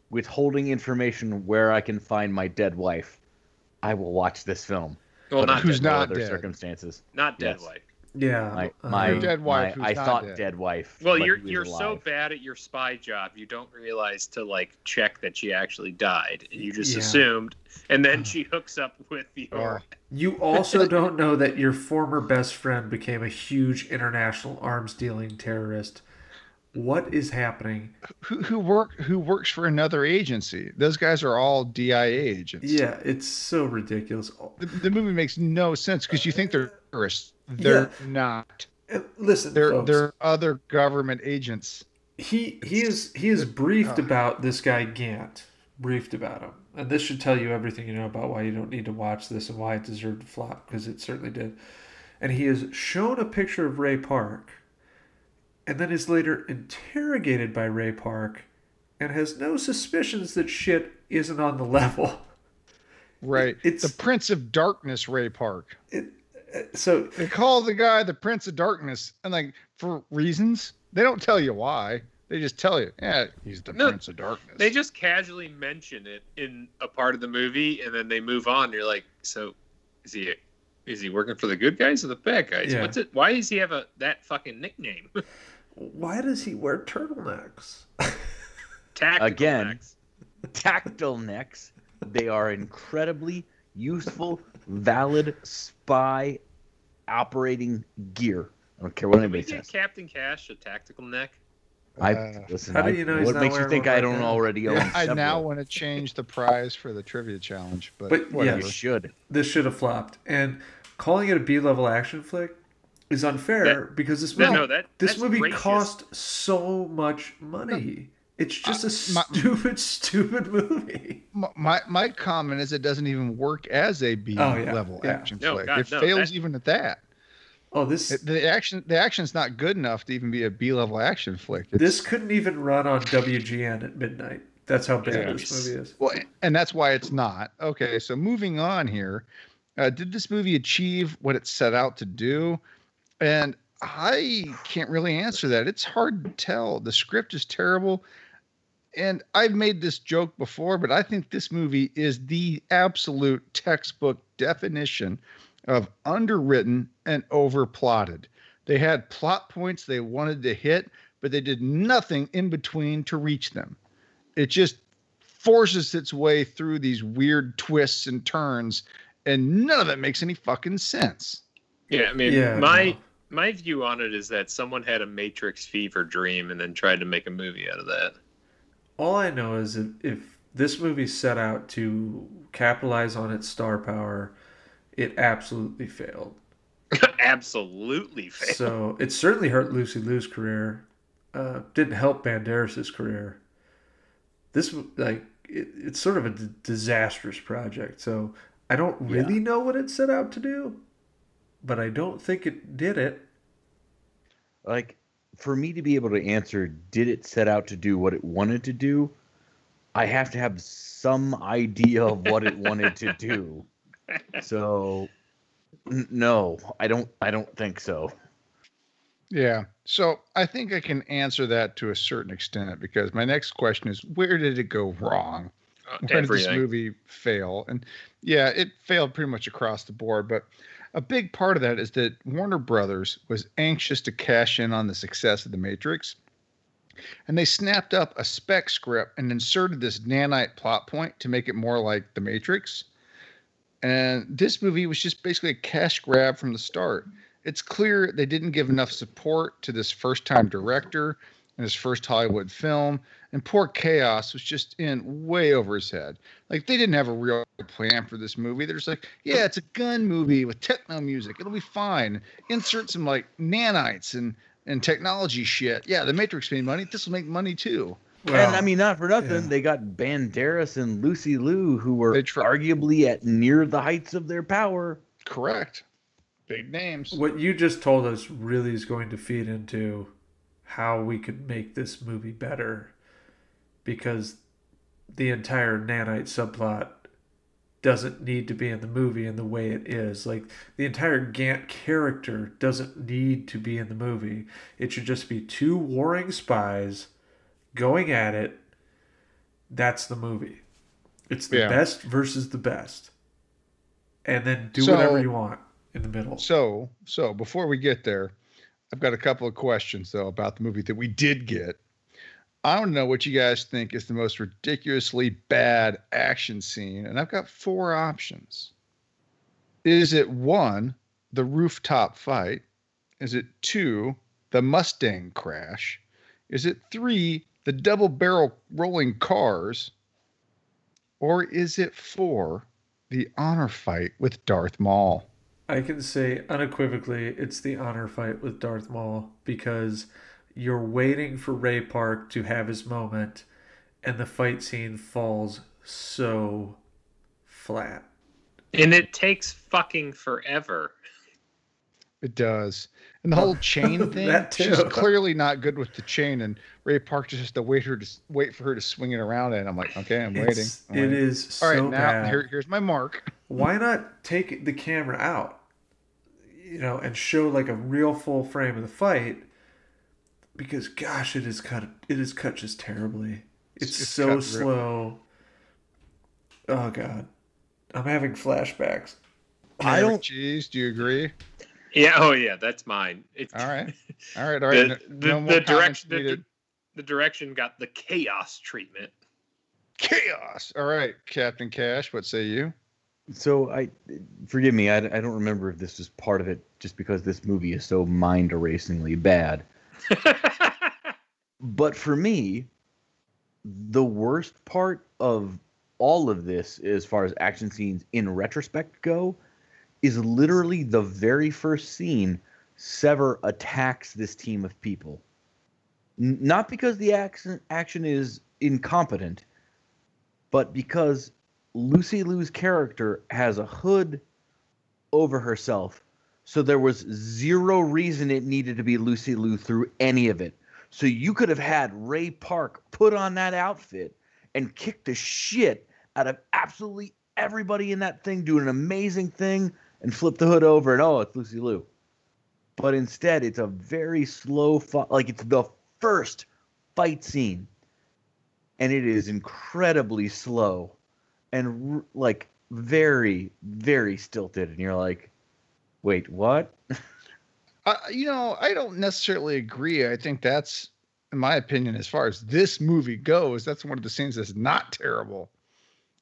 Speaker 2: withholding information where I can find my dead wife, I will watch this film.
Speaker 5: Well,
Speaker 2: But
Speaker 5: not
Speaker 1: who's
Speaker 5: dead,
Speaker 2: under
Speaker 1: not
Speaker 2: other
Speaker 1: dead?
Speaker 2: circumstances.
Speaker 5: not dead
Speaker 2: Yes.
Speaker 5: wife.
Speaker 3: Yeah,
Speaker 2: My
Speaker 3: uh,
Speaker 2: my,
Speaker 1: Your dead wife
Speaker 2: my-
Speaker 1: who's
Speaker 2: I
Speaker 1: not
Speaker 2: thought
Speaker 1: dead.
Speaker 2: dead wife.
Speaker 5: Well, you're you're so bad at your spy job, you don't realize to like check that she actually died. and You just
Speaker 3: Yeah.
Speaker 5: assumed, and then she hooks up with your.
Speaker 3: You also don't know that your former best friend became a huge international arms dealing terrorist. What is happening?
Speaker 1: Who who work who works for another agency? Those guys are all DIA agents.
Speaker 3: Yeah, it's so ridiculous.
Speaker 1: The, the movie makes no sense because you think they're terrorists. They're not.
Speaker 3: Uh, Listen,
Speaker 1: They're
Speaker 3: folks,
Speaker 1: they're other government agents.
Speaker 3: he he is he is briefed about this guy Gant. Briefed about him, and this should tell you everything you know about why you don't need to watch this and why it deserved to flop because it certainly did. And he is shown a picture of Ray Park, and then is later interrogated by Ray Park, and has no suspicions that shit isn't on the level.
Speaker 1: Right.
Speaker 3: It's-
Speaker 1: the Prince of Darkness, Ray Park.
Speaker 3: So
Speaker 1: They call the guy the Prince of Darkness, and like for reasons they don't tell you why. They just tell you, yeah, he's the
Speaker 5: No,
Speaker 1: Prince of Darkness.
Speaker 5: They just casually mention it in a part of the movie, and then they move on. You're like, so is he is he working for the good guys or the bad guys?
Speaker 3: Yeah.
Speaker 5: What's it? Why does he have a that fucking nickname?
Speaker 3: why does he wear turtlenecks?
Speaker 5: Tactical
Speaker 2: Again.
Speaker 5: Max.
Speaker 2: tactile necks. They are incredibly useful, valid spy operating gear. I don't care what anybody
Speaker 5: get
Speaker 2: says.
Speaker 5: Captain Cash a tactical neck?
Speaker 2: I
Speaker 1: Uh,
Speaker 2: listen.
Speaker 3: How do
Speaker 2: I,
Speaker 3: you know
Speaker 2: what makes you think I don't
Speaker 3: now?
Speaker 2: already own
Speaker 1: yeah, I now want to change the prize for the trivia challenge, but,
Speaker 3: But,
Speaker 1: whatever.
Speaker 2: You should.
Speaker 3: this should have flopped. And calling it a B level action flick is unfair because this movie
Speaker 5: no, that
Speaker 3: this movie
Speaker 5: gracious.
Speaker 3: cost so much money. It's just a
Speaker 1: my-
Speaker 3: stupid, stupid movie.
Speaker 1: My my comment is it doesn't even work as a B
Speaker 3: Oh, yeah,
Speaker 1: level
Speaker 3: yeah.
Speaker 1: action
Speaker 5: No,
Speaker 1: flick.
Speaker 5: God,
Speaker 1: it
Speaker 5: no,
Speaker 1: fails
Speaker 5: that-
Speaker 1: even at that.
Speaker 3: Oh, this
Speaker 1: It- the action the action's not good enough to even be a B level action flick. It's,
Speaker 3: this couldn't even run on WGN at midnight. That's how bad this movie is.
Speaker 1: Well, and that's why it's not. Okay, so moving on here. Uh, did this movie achieve what it set out to do? And I can't really answer that. It's hard to tell. The script is terrible. And I've made this joke before, but I think this movie is the absolute textbook definition of underwritten and overplotted. They had plot points they wanted to hit, but they did nothing in between to reach them. It just forces its way through these weird twists and turns, and none of it makes any fucking sense.
Speaker 5: Yeah, I mean,
Speaker 3: Yeah,
Speaker 5: my
Speaker 3: no.
Speaker 5: my view on it is that someone had a Matrix fever dream and then tried to make a movie out of that.
Speaker 3: All I know is if, if this movie set out to capitalize on its star power, it absolutely failed.
Speaker 5: Absolutely failed.
Speaker 3: So it certainly hurt Lucy Liu's career. Uh, didn't help Banderas' career. This like it, it's sort of a d- disastrous project. So I don't really know what it set out to do, but I don't think it did it.
Speaker 2: like for me to be able to answer did it set out to do what it wanted to do i have to have some idea of what it wanted to do so n- no i don't i don't think so
Speaker 1: Yeah. So I think I can answer that to a certain extent because my next question is where did it go wrong?
Speaker 5: Uh,
Speaker 1: Where did this movie fail? And yeah, it failed pretty much across the board. But a big part of that is that Warner Brothers was anxious to cash in on the success of The Matrix. And they snapped up a spec script and inserted this nanite plot point to make it more like The Matrix. And this movie was just basically a cash grab from the start. It's clear they didn't give enough support to this first time director and his first Hollywood film. And poor Kaos was just in way over his head. Like they didn't have a real plan for this movie. They're just like, yeah, it's a gun movie with techno music. It'll be fine. Insert some like nanites and and technology shit. Yeah, the Matrix made money. This will make money too.
Speaker 2: and i mean not for nothing
Speaker 3: yeah.
Speaker 2: they got banderas and lucy liu who were
Speaker 1: They
Speaker 2: arguably at near the heights of their power
Speaker 1: Correct. Big names.
Speaker 3: What you just told us really is going to feed into how we could make this movie better because the entire nanite subplot doesn't need to be in the movie in the way it is. Like the entire Gant character doesn't need to be in the movie. It should just be two warring spies going at it. That's the movie. It's the
Speaker 1: Yeah.
Speaker 3: best versus the best. And then do
Speaker 1: So-
Speaker 3: whatever you want in the middle.
Speaker 1: So, so before we get there, I've got a couple of questions though about the movie that we did get. I want to know what you guys think is the most ridiculously bad action scene, and I've got four options. Is it one, the rooftop fight? Is it two, the Mustang crash? Is it three, the double barrel rolling cars? Or is it four, the honor fight with Darth Maul?
Speaker 3: I can say unequivocally it's the honor fight with Darth Maul because you're waiting for Ray Park to have his moment and the fight scene falls so flat.
Speaker 5: And it takes fucking forever.
Speaker 1: It does. And the whole chain thing,
Speaker 3: That
Speaker 1: she's clearly not good with the chain. And Ray Park just has to wait her to wait for her to swing it around. And I'm like, okay, I'm waiting.
Speaker 3: It's,
Speaker 1: I'm
Speaker 3: it
Speaker 1: waiting.
Speaker 3: is so
Speaker 1: All right, now
Speaker 3: bad.
Speaker 1: here, here's my mark.
Speaker 3: Why not take the camera out, you know, and show like a real full frame of the fight? Because gosh, it is cut. It is cut just terribly. It's,
Speaker 1: It's
Speaker 3: so
Speaker 1: cut real-
Speaker 3: slow. Oh god, I'm having flashbacks.
Speaker 2: I don't-
Speaker 1: Jeez, do you agree?
Speaker 5: Yeah, oh yeah, that's mine. It's
Speaker 1: All right, all right, all right.
Speaker 5: the,
Speaker 1: no,
Speaker 5: the,
Speaker 1: no
Speaker 5: the direction the, the direction got the chaos treatment.
Speaker 1: Kaos. All right, Captain Cash. What say you?
Speaker 2: So I, forgive me, I, I don't remember if this was part of it, just because this movie is so mind erasingly bad. But for me, the worst part of all of this, as far as action scenes in retrospect go, is literally the very first scene Sever attacks this team of people. N- not because the action action is incompetent, but because Lucy Liu's character has a hood over herself. So there was zero reason it needed to be Lucy Liu through any of it. So you could have had Ray Park put on that outfit and kick the shit out of absolutely everybody in that thing, do an amazing thing, and flip the hood over, and oh, it's Lucy Liu. but instead it's a very slow fight. Like it's the first fight scene, and it is incredibly slow, and r- like very very stilted. And you're like, wait, what?
Speaker 1: Uh, you know, I don't necessarily agree. I think that's, in my opinion, as far as this movie goes, that's one of the scenes that's not terrible.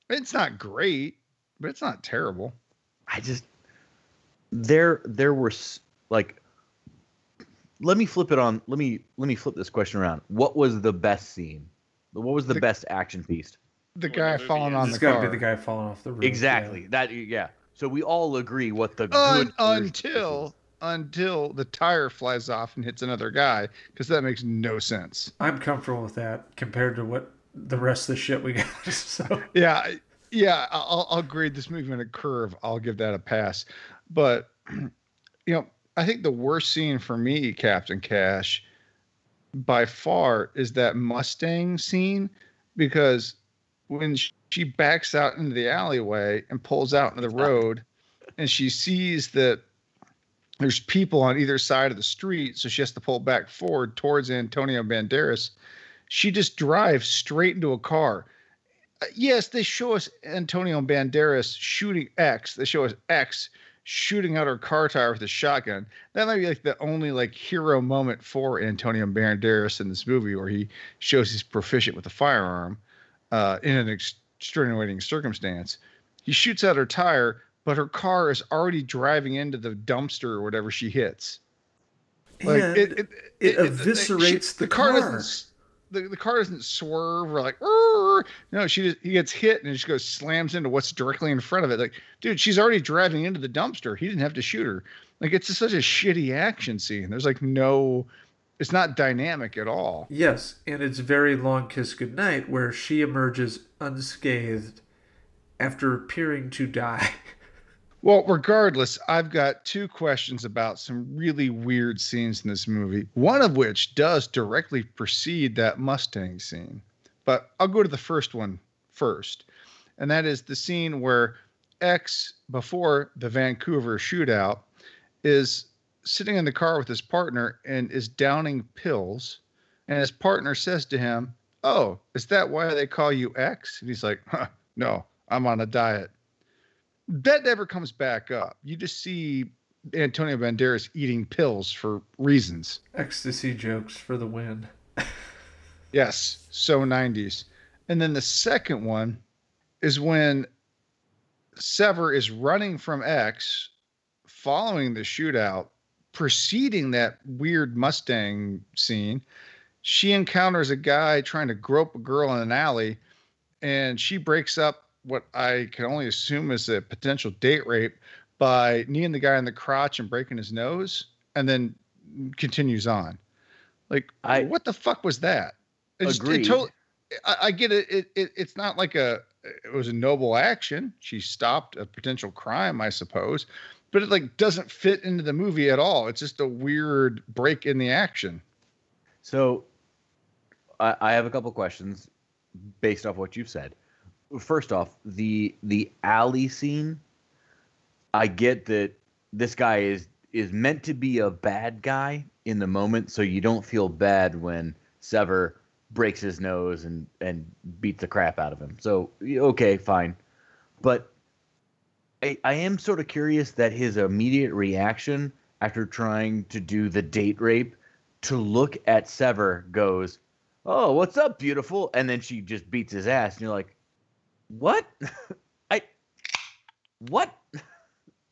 Speaker 1: It's not great, but it's not terrible.
Speaker 2: I just there there were like let me flip it on let me let me flip this question around. What was the best scene? What was the
Speaker 1: The-
Speaker 2: best action piece?
Speaker 1: The
Speaker 5: Well,
Speaker 1: guy
Speaker 5: the
Speaker 1: falling
Speaker 5: is-
Speaker 1: on
Speaker 3: It's
Speaker 1: the
Speaker 3: got to
Speaker 1: car.
Speaker 3: be the guy falling off the roof.
Speaker 2: Exactly. That yeah. So we all agree what the
Speaker 1: Un-
Speaker 2: good version
Speaker 1: until until the tire flies off and hits another guy, because that makes no sense.
Speaker 3: I'm comfortable with that compared to what the rest of the shit we got. so
Speaker 1: Yeah, yeah, I- I'll, I'll grade this movie on a curve. I'll give that a pass. But you know, I think the worst scene for me, Captain Cash, by far, is that Mustang scene because when she backs out into the alleyway and pulls out into the road, and she sees that there's people on either side of the street, so she has to pull back forward towards Antonio Banderas. She just drives straight into a car. Uh, yes, they show us Antonio Banderas shooting X. They show us X shooting out her car tire with a shotgun. That might be like the only like hero moment for Antonio Banderas in this movie, where he shows he's proficient with a firearm uh, in an extenuating circumstance. He shoots out her tire, but her car is already driving into the dumpster or whatever she hits. Like
Speaker 3: And
Speaker 1: it, it,
Speaker 3: it eviscerates the car.
Speaker 1: doesn't s- the, the car doesn't swerve or like "Rrr." no she just he gets hit and just goes slams into what's directly in front of it. Like dude she's already driving into the dumpster. He didn't have to shoot her. Like it's just such a shitty action scene. There's like no it's not dynamic at all.
Speaker 3: Yes, and it's very long kiss goodnight where she emerges unscathed after appearing to die.
Speaker 1: Well, regardless, I've got two questions about some really weird scenes in this movie, one of which does directly precede that Mustang scene. But I'll go to the first one first. And that is the scene where X, before the Vancouver shootout, is sitting in the car with his partner and is downing pills. And his partner says to him, Oh, is that why they call you X? And he's like, huh, No, I'm on a diet that never comes back up. You just see Antonio Banderas eating pills for reasons.
Speaker 3: Ecstasy jokes for the win.
Speaker 1: Yes, so 90s. And then the second one is when Sever is running from X, following the shootout, preceding that weird Mustang scene. She encounters a guy trying to grope a girl in an alley, and she breaks up what I can only assume is a potential date rape by kneeing the guy in the crotch and breaking his nose, and then continues on. Like,
Speaker 2: I-
Speaker 1: what the fuck was that? It just- it
Speaker 2: Agreed.
Speaker 1: I, I get it. It, it. It's not like a. It was a noble action. She stopped a potential crime, I suppose, but it like doesn't fit into the movie at all. It's just a weird break in the action.
Speaker 2: So I, I have a couple questions based off what you've said. First off, the the alley scene, I get that this guy is is meant to be a bad guy in the moment, so you don't feel bad when Sever breaks his nose and and beats the crap out of him. So okay, fine. But I, I am sort of curious that his immediate reaction after trying to do the date rape to look at Sever goes, "Oh, what's up, beautiful?" And then she just beats his ass, and you're like, "What? I what?"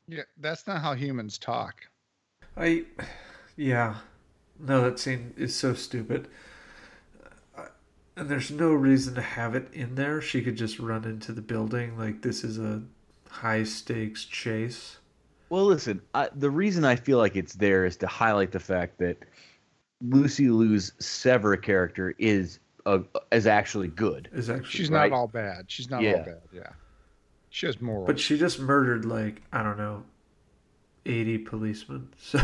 Speaker 1: Yeah, that's not how humans talk.
Speaker 3: I, yeah, no, that scene is so stupid. Uh, And there's no reason to have it in there. She could just run into the building like this is a high stakes chase.
Speaker 2: Well, listen, I, the reason I feel like it's there is to highlight the fact that Lucy Liu's Sever character is uh, is actually good.
Speaker 3: Is actually,
Speaker 1: She's
Speaker 2: Right.
Speaker 1: not all bad. She's not
Speaker 2: Yeah.
Speaker 1: all bad. Yeah, she has morals.
Speaker 3: but she just murdered like I don't know, eighty policemen. So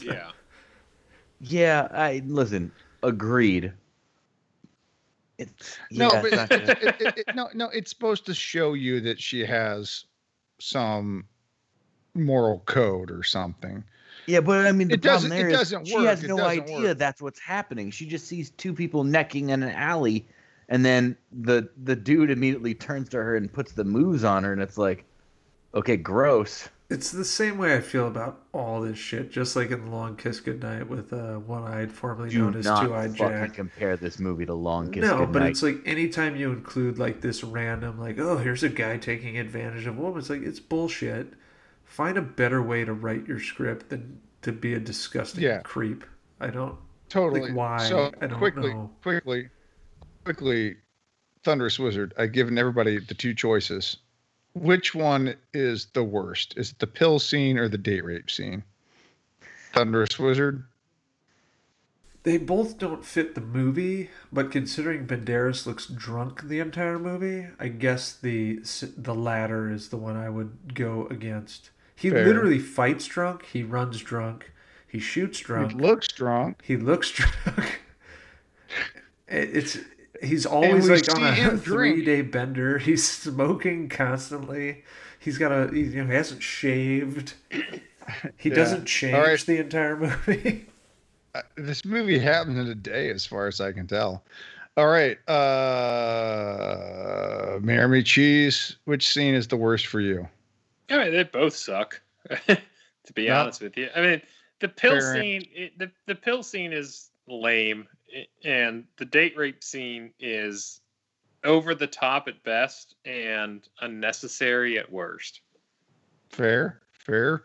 Speaker 5: Yeah.
Speaker 2: Yeah, I listen. Agreed. It's,
Speaker 1: no,
Speaker 2: yeah,
Speaker 1: but
Speaker 2: it's not
Speaker 1: it, it, it- no, no, it's supposed to show you that she has some moral code or something.
Speaker 2: Yeah, but I mean, the
Speaker 1: It
Speaker 2: problem
Speaker 1: doesn't- it
Speaker 2: there is
Speaker 1: doesn't
Speaker 2: she
Speaker 1: work,
Speaker 2: has
Speaker 1: it
Speaker 2: no idea
Speaker 1: work.
Speaker 2: that's what's happening. She just sees two people necking in an alley, and then the the dude immediately turns to her and puts the moves on her, and it's like, okay, gross.
Speaker 3: It's the same way I feel about all this shit. Just like in Long Kiss Goodnight with uh, One Eyed, formerly
Speaker 2: Do
Speaker 3: known as Two Eyed
Speaker 2: fucking
Speaker 3: Jack.
Speaker 2: compare this movie to Long Kiss
Speaker 3: no, but it's like anytime you include like this random, like, oh, here's a guy taking advantage of a woman. It's like it's bullshit. Find a better way to write your script than to be a disgusting
Speaker 1: Yeah.
Speaker 3: creep. I don't.
Speaker 1: Totally.
Speaker 3: why?
Speaker 1: So
Speaker 3: I don't
Speaker 1: quickly,
Speaker 3: know.
Speaker 1: quickly, quickly, Thunderous Wizard. I've given everybody the two choices. Which one is the worst? Is it the pill scene or the date rape scene? Thunderous Wizard.
Speaker 3: They both don't fit the movie, but considering Banderas looks drunk the entire movie, I guess the the latter is the one I would go against. He
Speaker 1: Fair.
Speaker 3: literally fights drunk. He runs drunk. He shoots drunk.
Speaker 1: He looks drunk.
Speaker 3: He looks drunk. It's he's always like on a three day bender. He's smoking constantly. He's got a he, you know, he hasn't shaved. He
Speaker 1: Yeah.
Speaker 3: doesn't change
Speaker 1: right.
Speaker 3: the entire movie.
Speaker 1: Uh, This movie happened in a day, as far as I can tell. All right, uh, Marry Cheese. Which scene is the worst for you?
Speaker 5: I mean, they both suck. to be
Speaker 1: Yeah.
Speaker 5: honest with you, I mean, the pill
Speaker 1: Fair.
Speaker 5: scene, it, the the pill scene is lame, and the date rape scene is over the top at best and unnecessary at worst.
Speaker 1: Fair, fair.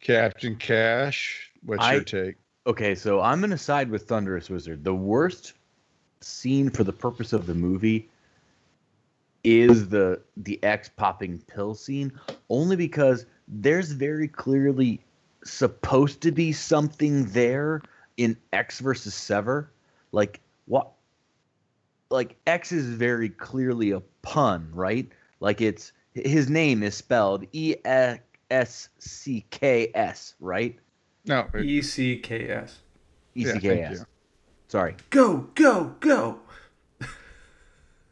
Speaker 1: Captain Cash. What's
Speaker 2: I-
Speaker 1: your take?
Speaker 2: Okay, so I'm gonna side with Thunderous Wizard. The worst scene for the purpose of the movie is the the X popping pill scene, only because there's very clearly supposed to be something there in X versus Sever. Like what? Like X is very clearly a pun, right? Like it's his name is spelled E S C K S, right?
Speaker 1: No, it-
Speaker 3: E C K S.
Speaker 2: E
Speaker 1: Yeah,
Speaker 2: C
Speaker 1: thank
Speaker 2: K S.
Speaker 1: you.
Speaker 2: Sorry.
Speaker 3: Go go go!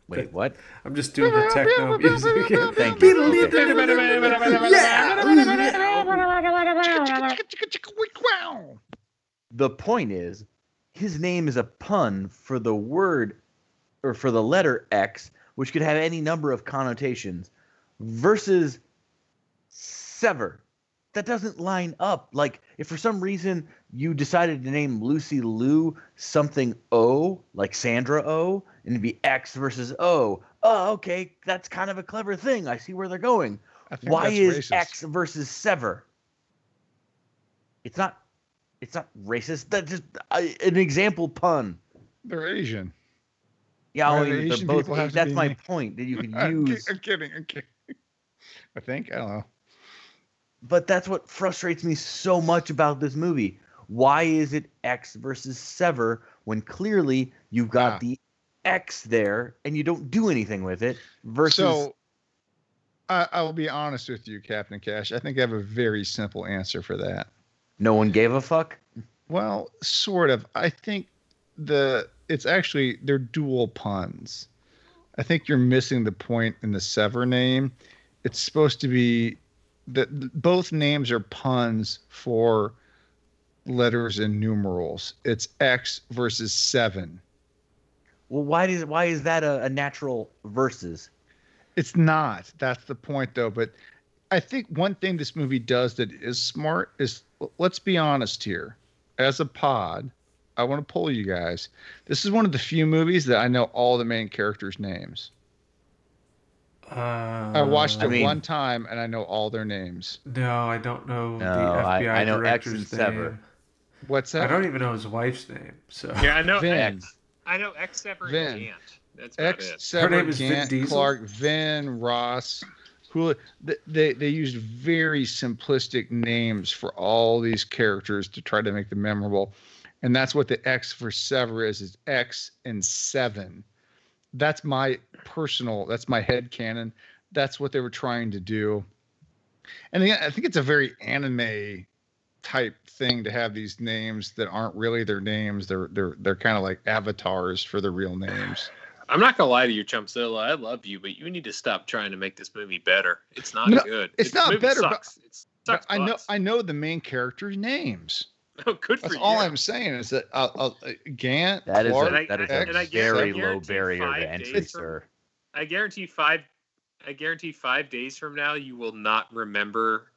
Speaker 2: Wait, what?
Speaker 3: I'm just doing the techno music.
Speaker 2: Thank you. The point is, his name is a pun for the word or for the letter X, which could have any number of connotations, versus sever. That doesn't line up. Like, if for some reason you decided to name Lucy Liu something O, like Sandra O, and it'd be X versus O. Oh, okay, that's kind of a clever thing. I see where they're going. Why is
Speaker 1: racist.
Speaker 2: X versus sever? It's not. It's not racist. That's just uh, an example pun.
Speaker 1: They're Asian.
Speaker 2: Yeah,
Speaker 1: Why
Speaker 2: I
Speaker 1: do
Speaker 2: mean, they're
Speaker 1: Asian
Speaker 2: both. That's my
Speaker 1: named-
Speaker 2: point that you could use.
Speaker 1: I'm kidding. I'm kidding. I think I don't know.
Speaker 2: But that's what frustrates me so much about this movie. Why is it X versus Sever when clearly you've got
Speaker 1: Ah.
Speaker 2: the X there and you don't do anything with it versus
Speaker 1: So I'll be honest with you, Captain Cash. I think I have a very simple answer for that.
Speaker 2: no one gave a fuck?
Speaker 1: Well, sort of. I think the it's actually they're dual puns. I think you're missing the point in the Sever name. It's supposed to be that both names are puns for letters and numerals. It's X versus seven.
Speaker 2: Well, why does why is that a, a natural versus?
Speaker 1: It's not. That's the point, though. But I think one thing this movie does that is smart is let's be honest here. As a pod, I want to pull you guys. This is one of the few movies that I know all the main characters' names.
Speaker 3: Uh,
Speaker 1: I watched
Speaker 2: I
Speaker 1: it
Speaker 2: mean-
Speaker 1: one time and I know all their names.
Speaker 3: No, I don't know
Speaker 2: No,
Speaker 3: the
Speaker 2: I-
Speaker 3: FBI
Speaker 2: I know X
Speaker 3: director's
Speaker 2: and Sever.
Speaker 3: name.
Speaker 1: What's that?
Speaker 3: I don't even know his wife's name. So
Speaker 5: Yeah, I know
Speaker 1: Vin.
Speaker 5: X. I know X Sever
Speaker 1: Vin.
Speaker 5: and Gant. That's about
Speaker 1: X,
Speaker 5: it.
Speaker 1: Sever,
Speaker 3: name is Vin
Speaker 1: Gant,
Speaker 3: Diesel?
Speaker 1: Clark, Vin, Ross. Who they, they they used very simplistic names for all these characters to try to make them memorable, and that's what the X for Sever is is X and seven. That's my personal. That's my head canon. That's what they were trying to do, and again, I think it's a very anime type thing to have these names that aren't really their names. They're they're they're kind of like avatars for the real names.
Speaker 5: I'm not gonna lie to you, Chumpzilla. I love you, but you need to stop trying to make this movie better. It's not
Speaker 1: No,
Speaker 5: good.
Speaker 1: it's
Speaker 5: This
Speaker 1: not better, but-
Speaker 5: Sucks. It's sucks
Speaker 1: I know. I know the main characters' names.
Speaker 5: Oh, good for
Speaker 1: That's
Speaker 5: you.
Speaker 1: all I'm saying is that uh, uh, uh, Gant,
Speaker 2: That is
Speaker 1: Clark,
Speaker 5: And I-
Speaker 2: a, that is
Speaker 1: and
Speaker 2: a
Speaker 1: I
Speaker 5: guess- I
Speaker 2: very low barrier to entry,
Speaker 5: from-
Speaker 2: sir.
Speaker 5: I guarantee five. I guarantee five days from now, you will not remember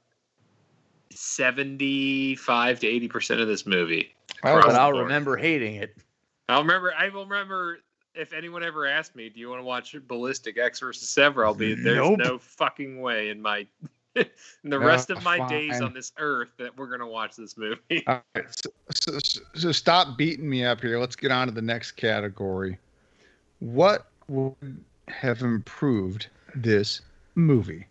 Speaker 5: seventy-five to eighty percent of this movie.
Speaker 1: Well,
Speaker 2: but I'll
Speaker 5: board.
Speaker 2: remember hating it.
Speaker 5: I'll remember. I will remember. If anyone ever asked me, "Do you want to watch Ballistic X versus Sever?" I'll be there's
Speaker 1: Nope.
Speaker 5: no fucking way in my in the
Speaker 1: Yeah,
Speaker 5: rest of uh, my days on this earth that we're gonna watch this movie.
Speaker 1: All right, so, so, so- so stop beating me up here. Let's get on to the next category. What would have improved this movie?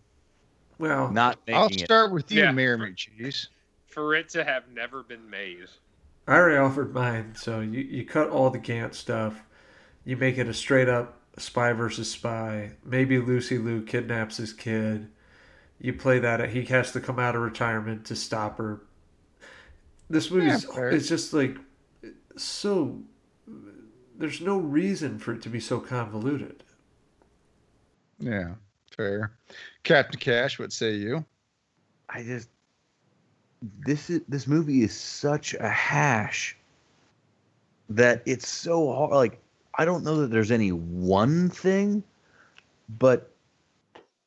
Speaker 3: Well,
Speaker 2: Not
Speaker 1: I'll
Speaker 2: making it.
Speaker 1: start with you,
Speaker 5: Yeah.
Speaker 1: Mayor McCheese.
Speaker 5: For it to have never been made.
Speaker 3: I already offered mine, so you, you cut all the Gant stuff. You make it a straight up spy versus spy. Maybe Lucy Liu kidnaps his kid. You play that. He has to come out of retirement to stop her. This movie's
Speaker 1: Yeah, fair.
Speaker 3: it's just like so. There's no reason for it to be so convoluted.
Speaker 1: Yeah, fair. Captain Cash, what say you?
Speaker 2: I just this is this movie is such a hash that it's so hard. Like I don't know that there's any one thing, but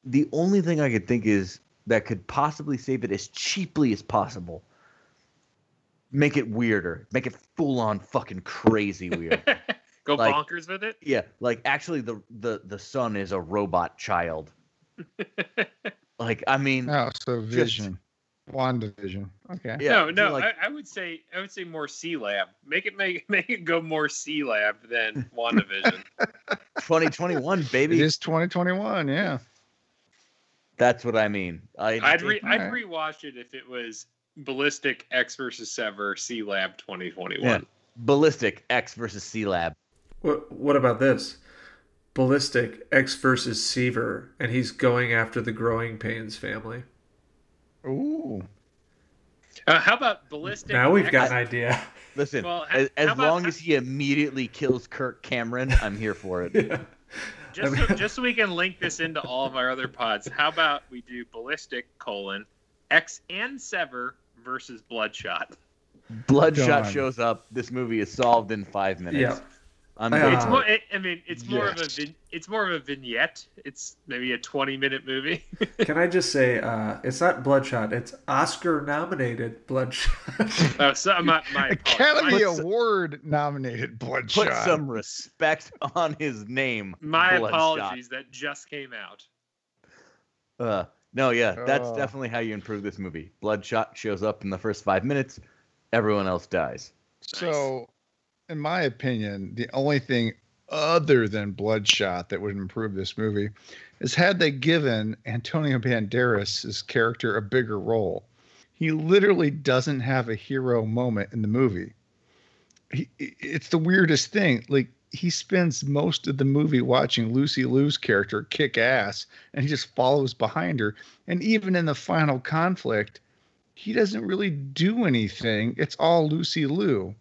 Speaker 2: the only thing I could think is that could possibly save it as cheaply as possible. Make it weirder. Make it full on fucking crazy weird.
Speaker 5: Go
Speaker 2: Like-
Speaker 5: bonkers with it.
Speaker 2: yeah, like actually the the the son is a robot child. Like I mean,
Speaker 1: Oh, so Vision. WandaVision. Okay.
Speaker 2: yeah,
Speaker 5: no, no.
Speaker 2: like,
Speaker 5: I, I would say I would say more Sealab. Make it make make it go more Sealab than WandaVision.
Speaker 2: 2021, baby.
Speaker 1: is 2021, yeah.
Speaker 2: That's what I mean. I,
Speaker 5: I'd re I'd
Speaker 1: Alright.
Speaker 5: rewatch it if it was Ballistic X versus Sever Sealab 2021.
Speaker 2: Yeah. ballistic X versus Sealab.
Speaker 3: What What about this? Ballistic X versus Seaver, and he's going after the Growing Pains family.
Speaker 1: Ooh.
Speaker 5: Uh, how about Ballistic?
Speaker 3: Now we've
Speaker 5: X-
Speaker 3: got an idea.
Speaker 2: Listen,
Speaker 5: Well,
Speaker 2: as, as
Speaker 5: about-
Speaker 2: long as he immediately kills Kirk Cameron, I'm here for it.
Speaker 3: Yeah.
Speaker 5: Just so, just so we can link this into all of our other pods. How about we do Ballistic colon X and Sever versus Bloodshot.
Speaker 2: Bloodshot
Speaker 1: Done.
Speaker 2: shows up. This movie is solved in five minutes.
Speaker 3: Yeah.
Speaker 2: I'm
Speaker 3: Uh.
Speaker 5: It's more. It, I mean, it's more of a vin, it's more of a vignette. It's maybe a 20 minute movie.
Speaker 3: Can I just say, uh, it's not Bloodshot. It's Oscar-nominated Bloodshot.
Speaker 5: oh, so my, my
Speaker 1: Academy
Speaker 5: apologies.
Speaker 1: Award nominated Bloodshot.
Speaker 2: Put some respect on his name.
Speaker 5: My
Speaker 2: Bloodshot.
Speaker 5: apologies. That just came out.
Speaker 2: Uh, no, yeah, that's
Speaker 1: Oh.
Speaker 2: definitely how you improve this movie. Bloodshot shows up in the first five minutes. Everyone else dies.
Speaker 1: So, in my opinion, the only thing other than Bloodshot that would improve this movie is had they given Antonio Banderas' character a bigger role. He literally doesn't have a hero moment in the movie. He, it's the weirdest thing. Like he spends most of the movie watching Lucy Liu's character kick ass, and he just follows behind her. And even in the final conflict, he doesn't really do anything. It's all Lucy Liu.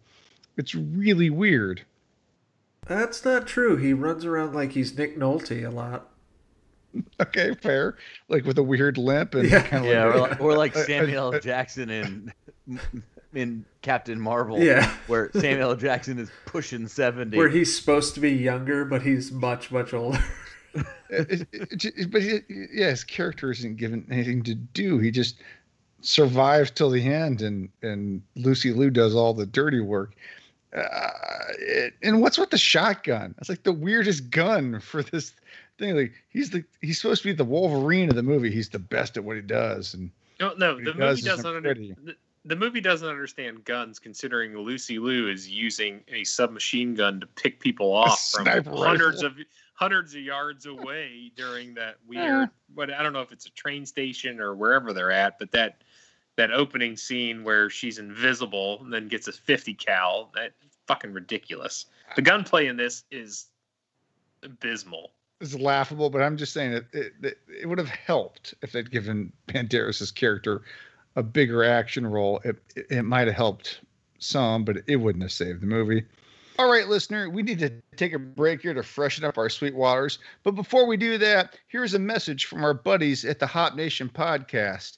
Speaker 1: It's really weird.
Speaker 3: That's not true. He runs around like he's Nick Nolte a lot.
Speaker 1: Okay, fair. Like with a weird limp and
Speaker 3: Yeah.
Speaker 1: kind of
Speaker 2: Yeah,
Speaker 1: like,
Speaker 2: or like, or like Samuel
Speaker 1: uh,
Speaker 2: Jackson in in Captain Marvel,
Speaker 3: Yeah.
Speaker 2: where Samuel L. Jackson is pushing seventy.
Speaker 3: Where he's supposed to be younger, but he's much, much older.
Speaker 1: it, it, it- but he, yeah, his character isn't given anything to do. He just survives till the end, and and Lucy Liu does all the dirty work. Uh, it, and what's with the shotgun? It's like the weirdest gun for this thing. Like he's the he's supposed to be the Wolverine of the movie. He's the best at what he does, and
Speaker 5: No, no, the
Speaker 1: does
Speaker 5: movie doesn't under, the, the movie doesn't understand guns, considering Lucy Liu is using a submachine gun to pick people off from hundreds
Speaker 1: rifle.
Speaker 5: of hundreds of yards away during that weird.
Speaker 1: Yeah.
Speaker 5: But I don't know if it's a train station or wherever they're at, but that that opening scene where she's invisible and then gets a 50 cal that fucking ridiculous. The gunplay in this is abysmal.
Speaker 1: it's laughable. But I'm just saying that it, it, it would have helped if they'd given Banderas' character a bigger action role. It, it, it might have helped some, but it wouldn't have saved the movie. All right, listener, we need to take a break here to freshen up our sweet waters. But before we do that, here's a message from our buddies at the Hop Nation podcast.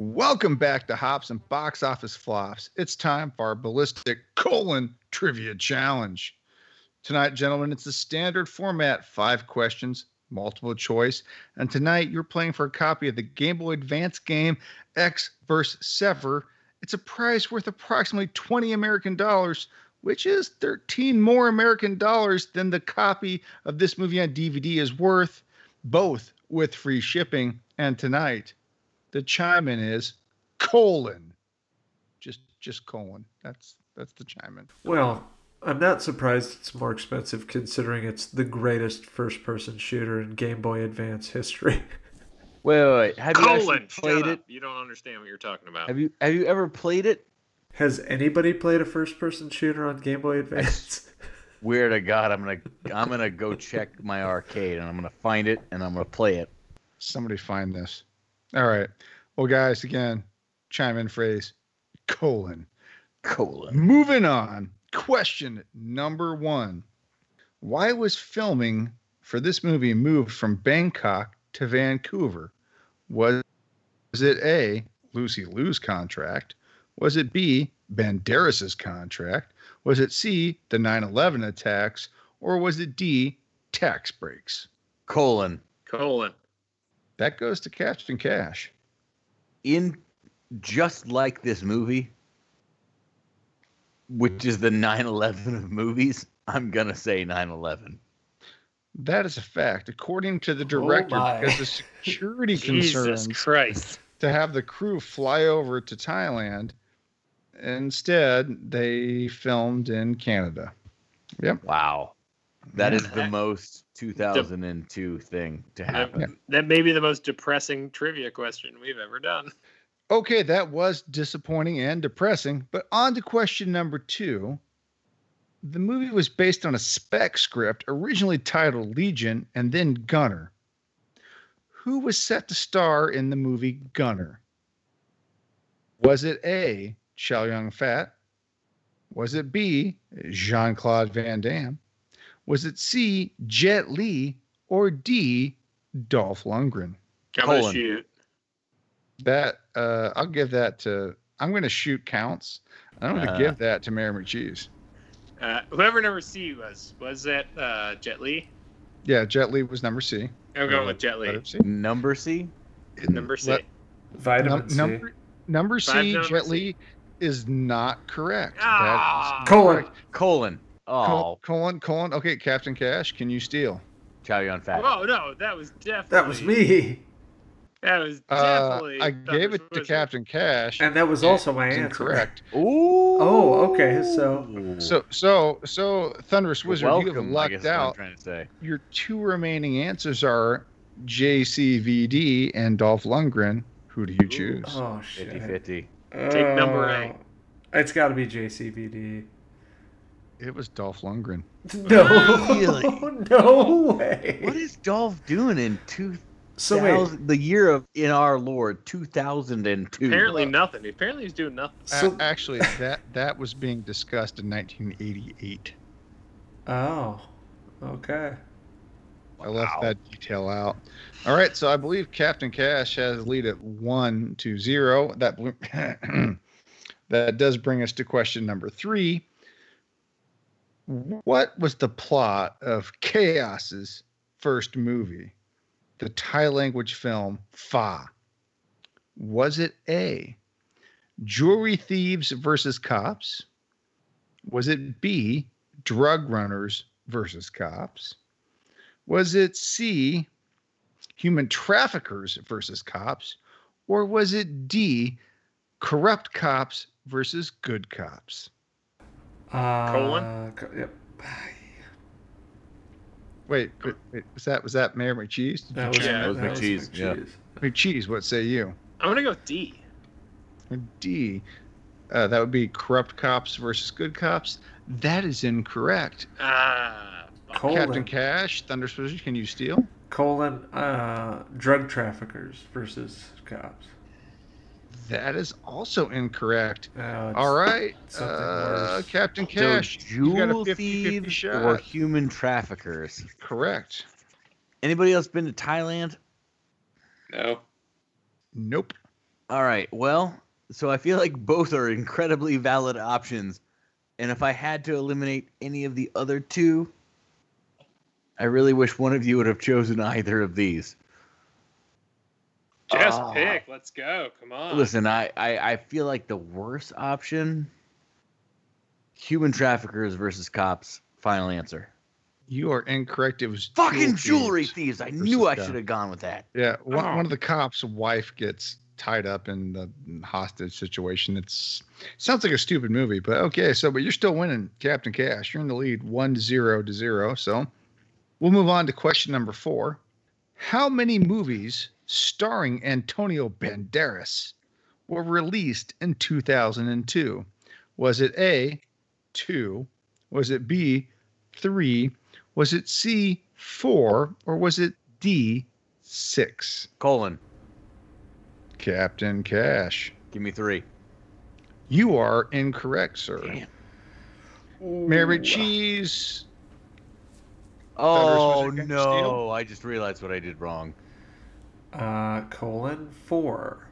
Speaker 1: Welcome back to Hops and Box Office Flops. It's time for our ballistic colon trivia challenge. Tonight, gentlemen, it's the standard format five questions, multiple choice. And tonight, you're playing for a copy of the Game Boy Advance game X vs. Sever. It's a prize worth approximately 20 American dollars, which is 13 more American dollars than the copy of this movie on DVD is worth, both with free shipping. And tonight, the chime in is colon. Just just colon. That's that's the chime in.
Speaker 3: Well, I'm not surprised it's more expensive considering it's the greatest first person shooter in Game Boy Advance history.
Speaker 2: Wait, wait, wait. Have you actually played it?
Speaker 5: You don't understand what you're talking about.
Speaker 2: Have you have you ever played it?
Speaker 3: Has anybody played a first person shooter on Game Boy Advance?
Speaker 2: Weird to God, I'm gonna I'm gonna go check my arcade and I'm gonna find it and I'm gonna play it.
Speaker 1: Somebody find this. All right. Well, guys, again, chime in phrase colon.
Speaker 2: Colon.
Speaker 1: Moving on. Question number one. Why was filming for this movie moved from Bangkok to Vancouver? Was it A, Lucy Liu's contract? Was it B, Banderas's contract? Was it C, the 9 11 attacks? Or was it D, tax breaks?
Speaker 2: Colon.
Speaker 5: Colon.
Speaker 1: That goes to Captain Cash.
Speaker 2: In just like this movie, which is the 9/11 of movies, I'm gonna say 9/11.
Speaker 1: That is a fact, according to the director, oh
Speaker 3: my.
Speaker 1: because of security
Speaker 5: Jesus
Speaker 1: concerns
Speaker 5: Christ.
Speaker 1: to have the crew fly over to Thailand. Instead, they filmed in Canada. Yep.
Speaker 2: Wow. That is the most 2002 thing to happen.
Speaker 5: That, that may be the most depressing trivia question we've ever done.
Speaker 1: Okay, that was disappointing and depressing. But on to question number two. The movie was based on a spec script originally titled Legion and then Gunner. Who was set to star in the movie Gunner? Was it A. Chow Yun Fat? Was it B. Jean Claude Van Damme? Was it C. Jet Li? Or D. Dolph Lundgren?
Speaker 5: I'm gonna shoot.
Speaker 1: That uh, I'll give that to. I'm going to shoot counts. I'm going to
Speaker 2: Uh.
Speaker 1: give that to Mayor McCheese.
Speaker 5: Uh, whoever number C was, was that uh, Jet Li?
Speaker 1: Yeah, Jet Li was number C.
Speaker 5: I'm going with Jet Li.
Speaker 1: C.
Speaker 2: Number C?
Speaker 5: Number C.
Speaker 1: Let-
Speaker 3: Vitamin
Speaker 1: num-
Speaker 3: C.
Speaker 1: number number C.
Speaker 5: Five number
Speaker 1: Jet
Speaker 5: C.
Speaker 1: Li is not correct.
Speaker 5: Ah.
Speaker 1: is
Speaker 3: Colon.
Speaker 1: correct.
Speaker 2: Colon.
Speaker 1: Col-
Speaker 2: Oh,
Speaker 1: colon colon. Okay, Captain Cash, can you steal?
Speaker 2: Chow Yun Fat.
Speaker 5: Whoa, no, that was definitely.
Speaker 3: That was me.
Speaker 5: That was
Speaker 1: Uh,
Speaker 5: definitely.
Speaker 1: I gave it to Captain Cash.
Speaker 3: And that was also my answer.
Speaker 1: Incorrect.
Speaker 2: Ooh.
Speaker 3: Oh, okay, so-
Speaker 1: So so so Thunderous Wizard, you have
Speaker 2: Welcome,
Speaker 1: lucked
Speaker 2: guess I'm
Speaker 1: out.
Speaker 2: trying to say.
Speaker 1: Your two remaining answers are JCVD and Dolph Lundgren. Who do you choose?
Speaker 3: Oh shit.
Speaker 2: 50 50.
Speaker 5: Take number A.
Speaker 3: Oh, It's got to be JCVD.
Speaker 1: It was Dolph Lundgren.
Speaker 3: No,
Speaker 2: Really?
Speaker 3: no way.
Speaker 2: What is Dolph doing in two?
Speaker 3: so wait,
Speaker 2: the year of in our Lord 2002?
Speaker 5: Apparently nothing. Apparently he's doing nothing.
Speaker 1: A-
Speaker 3: So-
Speaker 1: actually, that that was being discussed in 1988.
Speaker 3: oh, okay.
Speaker 1: I left
Speaker 2: Wow.
Speaker 1: that detail out. All right, so I believe Captain Cash has the lead at one to zero. That that does bring us to question number three. What was the plot of Kaos's first movie, the Thai language film Fah? Was it A, jewelry thieves versus cops? Was it B, drug runners versus cops? Was it C, human traffickers versus cops? Or was it D, corrupt cops versus good cops?
Speaker 3: Uh,
Speaker 5: Colon?
Speaker 3: co- Yep.
Speaker 1: Wait, wait, wait, was that was that Mayor McCheese?
Speaker 3: That was,
Speaker 5: Yeah,
Speaker 2: that was
Speaker 3: that was
Speaker 2: McCheese, yeah.
Speaker 3: McCheese.
Speaker 1: McCheese, what say you?
Speaker 5: I'm gonna go with D.
Speaker 1: D. Uh, that would be corrupt cops versus good cops. That is incorrect.
Speaker 5: Ah. fuck.
Speaker 3: Colon,
Speaker 1: Captain Cash, Thunder Wizard, can you steal?
Speaker 3: colon uh, drug traffickers versus cops.
Speaker 1: That is also incorrect.
Speaker 3: Uh,
Speaker 1: All right, uh. Captain Cash,
Speaker 2: so
Speaker 1: you got a
Speaker 2: jewel
Speaker 1: 50-50
Speaker 2: thieves
Speaker 1: shot.
Speaker 2: or human traffickers.
Speaker 1: Correct.
Speaker 2: Anybody else been to Thailand?
Speaker 5: No.
Speaker 1: Nope.
Speaker 2: All right. Well, so I feel like both are incredibly valid options. And if I had to eliminate any of the other two, I really wish one of you would have chosen either of these.
Speaker 5: Just
Speaker 2: Ah.
Speaker 5: pick. Let's go. Come on.
Speaker 2: Listen, I, I, I feel like the worst option human traffickers versus cops. Final answer.
Speaker 1: You are incorrect. It was
Speaker 2: Fucking
Speaker 1: jewel
Speaker 2: jewelry
Speaker 1: thieves.
Speaker 2: thieves. I knew I should have gone with that.
Speaker 1: Yeah, one,
Speaker 5: Oh.
Speaker 1: one of the cops' wife gets tied up in the hostage situation. It's sounds like a stupid movie, but okay. So, but you're still winning, Captain Cash. You're in the lead, one zero to zero. So, we'll move on to question number four. How many movies starring Antonio Banderas were released in 2002? Was it A, two? Was it B, three? Was it C, four? Or was it D, six?
Speaker 2: Colon,
Speaker 1: Captain Cash.
Speaker 2: give me three.
Speaker 1: You are incorrect, sir.
Speaker 2: Damn.
Speaker 1: Mary Cheese.
Speaker 2: Oh no! I just realized what I did wrong.
Speaker 3: Uh, colon four.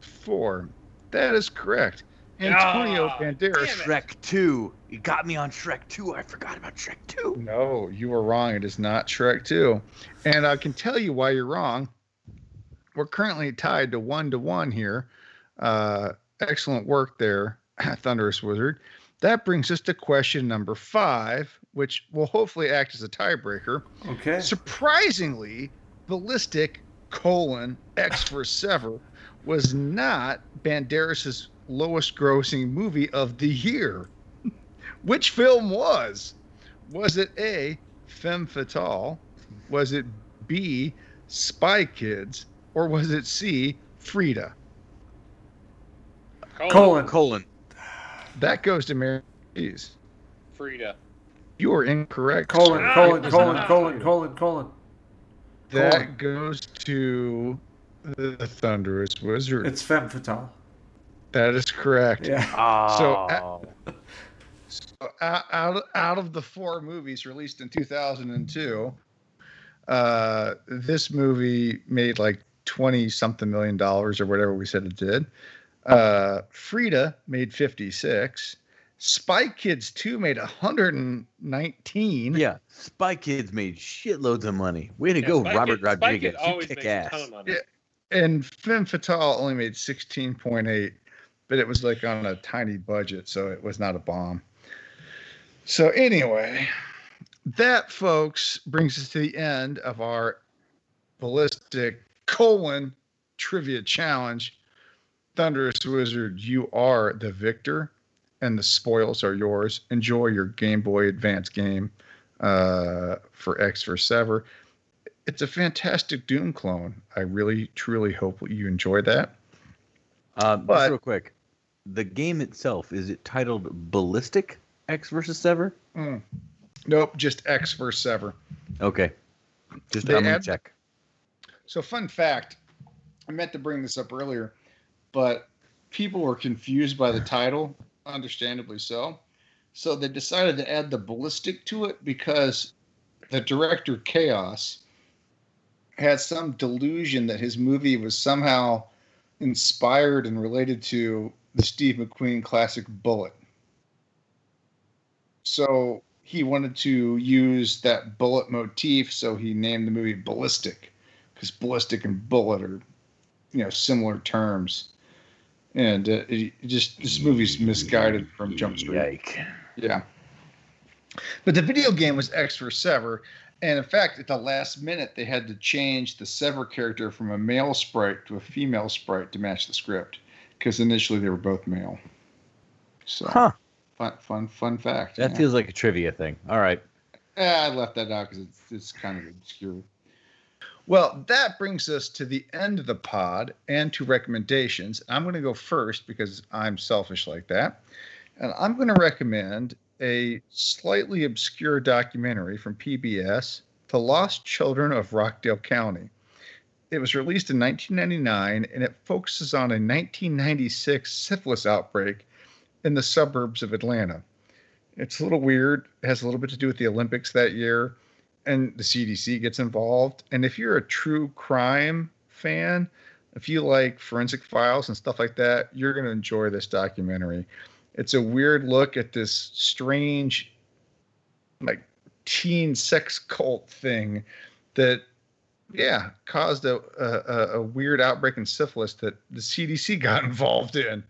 Speaker 1: Four. That is correct. Antonio
Speaker 5: Ah,
Speaker 1: Banderas.
Speaker 2: Shrek Two. You got me on Shrek Two. I forgot about Shrek Two.
Speaker 1: No, you were wrong. It is not Shrek 2. And I can tell you why you're wrong. We're currently tied to one to one here. Uh, excellent work there, Thunderous Wizard. That brings us to question number five, which will hopefully act as a tiebreaker.
Speaker 3: Okay.
Speaker 1: Surprisingly, Ballistic colon Ecks for Sever was not Banderas's lowest grossing movie of the year. Which film was? Was it A, Femme Fatale? Was it B, Spy Kids? Or was it C, Frida?
Speaker 5: Colon.
Speaker 3: Colon.
Speaker 2: Colon.
Speaker 1: That goes to Mary. Louise.
Speaker 5: Frida.
Speaker 1: You are incorrect.
Speaker 3: Colon, colon, colon, colon, colon, colon.
Speaker 1: That goes to the Thunderous Wizard.
Speaker 3: It's femme fatale.
Speaker 1: that is correct.
Speaker 3: Yeah.
Speaker 1: So,
Speaker 2: Oh.
Speaker 1: So out, out out of the four movies released in 2002, uh, this movie made like 20 something million dollars or whatever we said it did. Uh, Frida made 56. Spy Kids 2 made 119.
Speaker 2: yeah, Spy Kids made shitloads of money. Way to
Speaker 5: Yeah,
Speaker 2: go,
Speaker 5: Spy
Speaker 2: Robert
Speaker 5: Kid- Spy
Speaker 2: Rodriguez.
Speaker 5: Kid
Speaker 2: You kick
Speaker 5: makes a
Speaker 2: ass.
Speaker 5: ton of money.
Speaker 1: Yeah. And Femme Fatale only made 16.8, but it was like on a tiny budget, so it was not a bomb. So anyway, that folks brings us to the end of our ballistic colon trivia challenge. Thunderous Wizard, you are the victor, and the spoils are yours. Enjoy your Game Boy Advance game uh, for Ecks for Sever it's a fantastic Doom clone. I really, truly hope you enjoy that.
Speaker 2: Um,
Speaker 1: But-
Speaker 2: just real quick, the game itself is it titled Ballistic Ecks versus Sever?
Speaker 1: Nope, just Ecks versus Sever.
Speaker 2: Okay, just
Speaker 1: They
Speaker 2: I'm gonna check.
Speaker 1: So, fun fact I meant to bring this up earlier, but people were confused by the title, understandably so. So, they decided to add the ballistic to it because the director, Kaos, had some delusion that his movie was somehow inspired and related to the Steve McQueen classic Bullitt. So, he wanted to use that bullet motif, so he named the movie Ballistic because ballistic and bullet are, you know, similar terms. And uh, it, just this movie's misguided from Jump Street.
Speaker 2: Yike.
Speaker 1: Yeah. But the video game was Ecks for Sever. And in fact, at the last minute, they had to change the Sever character from a male sprite to a female sprite to match the script because initially they were both male. So,
Speaker 2: Huh?
Speaker 1: fun, fun, fun fact.
Speaker 2: That
Speaker 1: yeah.
Speaker 2: feels like a trivia thing. All right.
Speaker 6: Eh, I left that out because it's it's kind of obscure.
Speaker 1: Well, that brings us to the end of the pod and to recommendations. I'm going to go first because I'm selfish like that. And I'm going to recommend a slightly obscure documentary from PBS, The Lost Children of Rockdale County. It was released in 1999 and it focuses on a 1996 syphilis outbreak in the suburbs of Atlanta. It's a little weird, it has a little bit to do with the Olympics that year and the CDC gets involved. And if you're a true crime fan, if you like forensic files and stuff like that, you're going to enjoy this documentary. It's a weird look at this strange, like, teen sex cult thing that, yeah, caused a, a, a weird outbreak in syphilis that the CDC got involved in.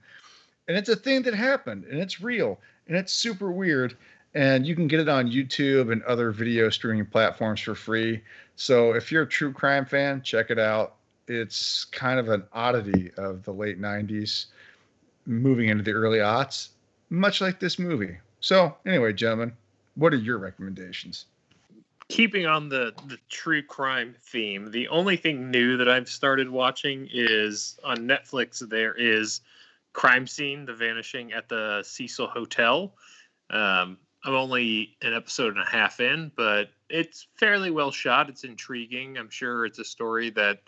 Speaker 1: And it's a thing that happened and it's real and it's super weird and you can get it on YouTube and other video streaming platforms for free. So if you're a true crime fan, check it out. It's kind of an oddity of the late 90s moving into the early aughts, much like this movie. So, anyway, gentlemen, what are your recommendations?
Speaker 5: Keeping on the, the true crime theme, the only thing new that I've started watching is on Netflix, there is Crime Scene The Vanishing at the Cecil Hotel. Um, I'm only an episode and a half in, but it's fairly well shot. It's intriguing. I'm sure it's a story that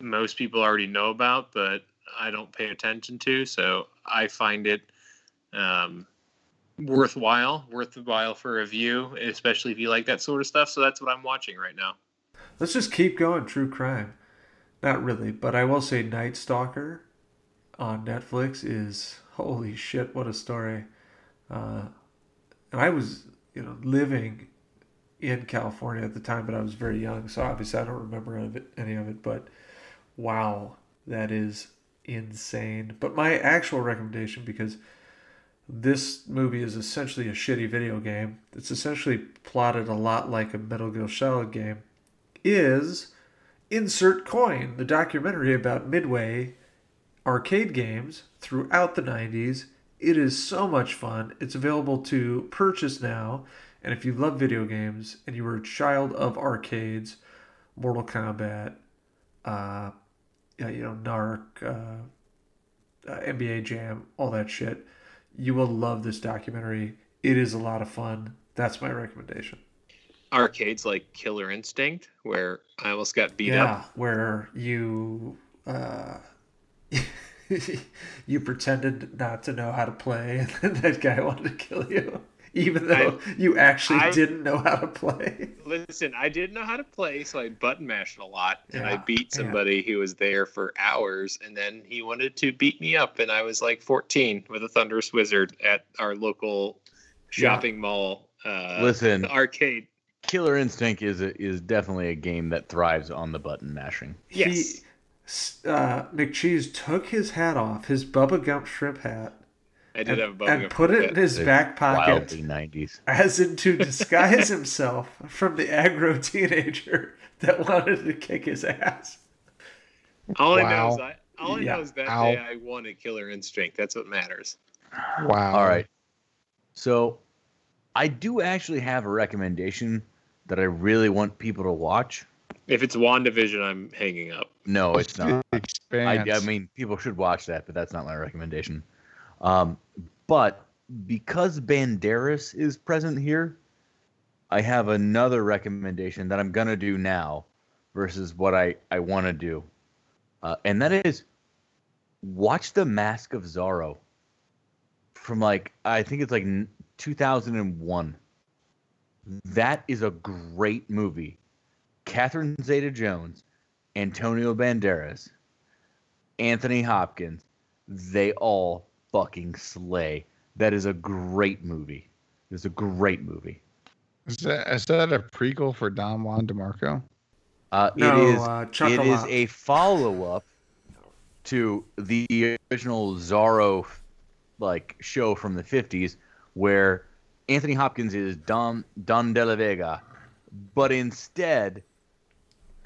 Speaker 5: most people already know about, but I don't pay attention to. So I find it um, worthwhile, worthwhile for a view, especially if you like that sort of stuff. So that's what I'm watching right now.
Speaker 3: Let's just keep going. True crime. Not really, but I will say Night Stalker on Netflix is holy shit, what a story. Uh, and I was, you know, living in California at the time, but I was very young, so obviously I don't remember of it. Any of it but wow, that is insane. But my actual recommendation, because this movie is essentially a shitty video game, it's essentially plotted a lot like a Metal Gear Solid game, is Insert Coin, the documentary about Midway arcade games throughout the 90s it is so much fun. It's available to purchase now. And if you love video games and you were a child of arcades, Mortal Kombat, uh, you know, Narc, uh, uh, NBA Jam, all that shit, you will love this documentary. It is a lot of fun. That's my recommendation.
Speaker 5: Arcades like Killer Instinct, where I almost got beat
Speaker 3: yeah,
Speaker 5: up.
Speaker 3: where you. Uh, you pretended not to know how to play, and then that guy wanted to kill you, even though I, you actually I, didn't know how to play.
Speaker 5: Listen, I didn't know how to play, so I button mashed a lot, and yeah, I beat somebody yeah. who was there for hours, and then he wanted to beat me up, and I was like 14 with a Thunderous Wizard at our local shopping yeah. mall. Uh,
Speaker 2: Listen,
Speaker 5: arcade.
Speaker 2: Killer Instinct is a, is definitely a game that thrives on the button mashing.
Speaker 5: Yes.
Speaker 3: He, uh, McCheese took his hat off, his Bubba Gump shrimp hat.
Speaker 5: I did
Speaker 3: and,
Speaker 5: have a Bubba
Speaker 3: and
Speaker 5: Gump
Speaker 3: put it in his back pocket,
Speaker 2: wildly 90s,
Speaker 3: as in to disguise himself from the aggro teenager that wanted to kick his ass.
Speaker 5: All wow. I know is I, all I yeah. know is that Ow. day I wanted Killer Instinct. That's what matters.
Speaker 1: Wow.
Speaker 2: All right. So, I do actually have a recommendation that I really want people to watch.
Speaker 5: If it's WandaVision, I'm hanging up.
Speaker 2: No, it's not. I, I, mean, people should watch that, but that's not my recommendation. Um, but because Banderas is present here, I have another recommendation that I'm gonna do now versus what I I want to do, uh, and that is watch The Mask of Zorro from like I think it's like 2001. That is a great movie. Catherine Zeta Jones, Antonio Banderas, Anthony Hopkins, they all fucking slay. That is a great movie. It's a great movie.
Speaker 1: Is that is that a prequel for Don Juan DeMarco?
Speaker 2: Uh, no, it is. Uh, it is a follow up to the original Zorro like show from the fifties, where Anthony Hopkins is Don Don De La Vega, but instead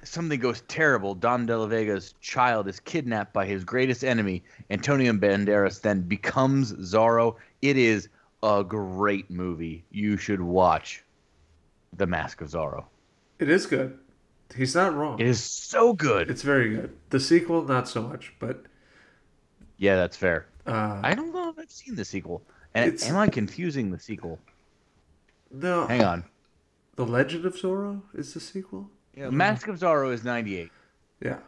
Speaker 2: something goes terrible. Don De La Vega's child is kidnapped by his greatest enemy, Antonio Banderas, then becomes Zorro. It is a great movie. You should watch. The Mask of Zorro.
Speaker 3: It is good. He's not wrong.
Speaker 2: It is so good.
Speaker 3: It's very good. The sequel, not so much, but
Speaker 2: yeah, that's fair.
Speaker 3: uh,
Speaker 2: I don't know if I've seen the sequel. And
Speaker 3: It's-
Speaker 2: am I confusing the sequel?
Speaker 3: no.
Speaker 2: Hang on.
Speaker 3: The Legend of Zorro is the sequel.
Speaker 2: Yeah, Mask of Zorro is 98.
Speaker 3: Yeah,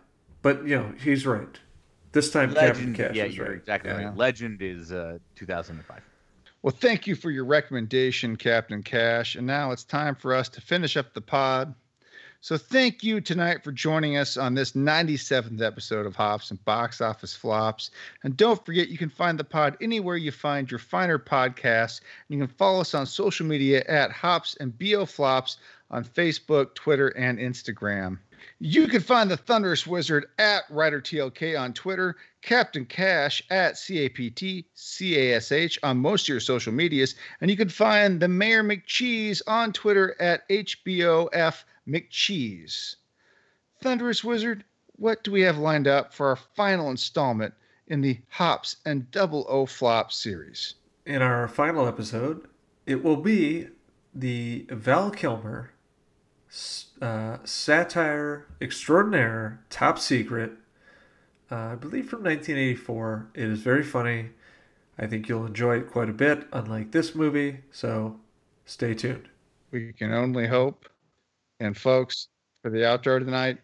Speaker 3: but you know he's right. This time, Captain
Speaker 2: Legend,
Speaker 3: Cash
Speaker 2: yeah,
Speaker 3: is
Speaker 2: you're
Speaker 3: right.
Speaker 2: exactly
Speaker 1: Yeah.
Speaker 2: right. Legend is uh, 2005.
Speaker 1: Well, thank you for your recommendation, Captain Cash. And now it's time for us to finish up the pod. So, thank you tonight for joining us on this 97th episode of Hops and Box Office Flops. And don't forget, you can find the pod anywhere you find your finer podcasts. And you can follow us on social media at Hops and BO Flops on Facebook, Twitter, and Instagram. You can find the Thunderous Wizard at WriterTLK on Twitter, Captain Cash at CAPTCASH on most of your social medias, and you can find the Mayor McCheese on Twitter at HBOF McCheese. Thunderous Wizard, what do we have lined up for our final installment in the Hops and Double O Flop series?
Speaker 3: In our final episode, it will be the Val Kilmer uh, satire extraordinaire, top secret. Uh, I believe from 1984. It is very funny. I think you'll enjoy it quite a bit, unlike this movie. So stay tuned.
Speaker 1: We can only hope. And folks, for the outro tonight,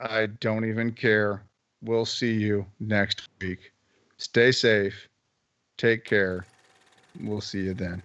Speaker 1: I don't even care. We'll see you next week. Stay safe. Take care. We'll see you then.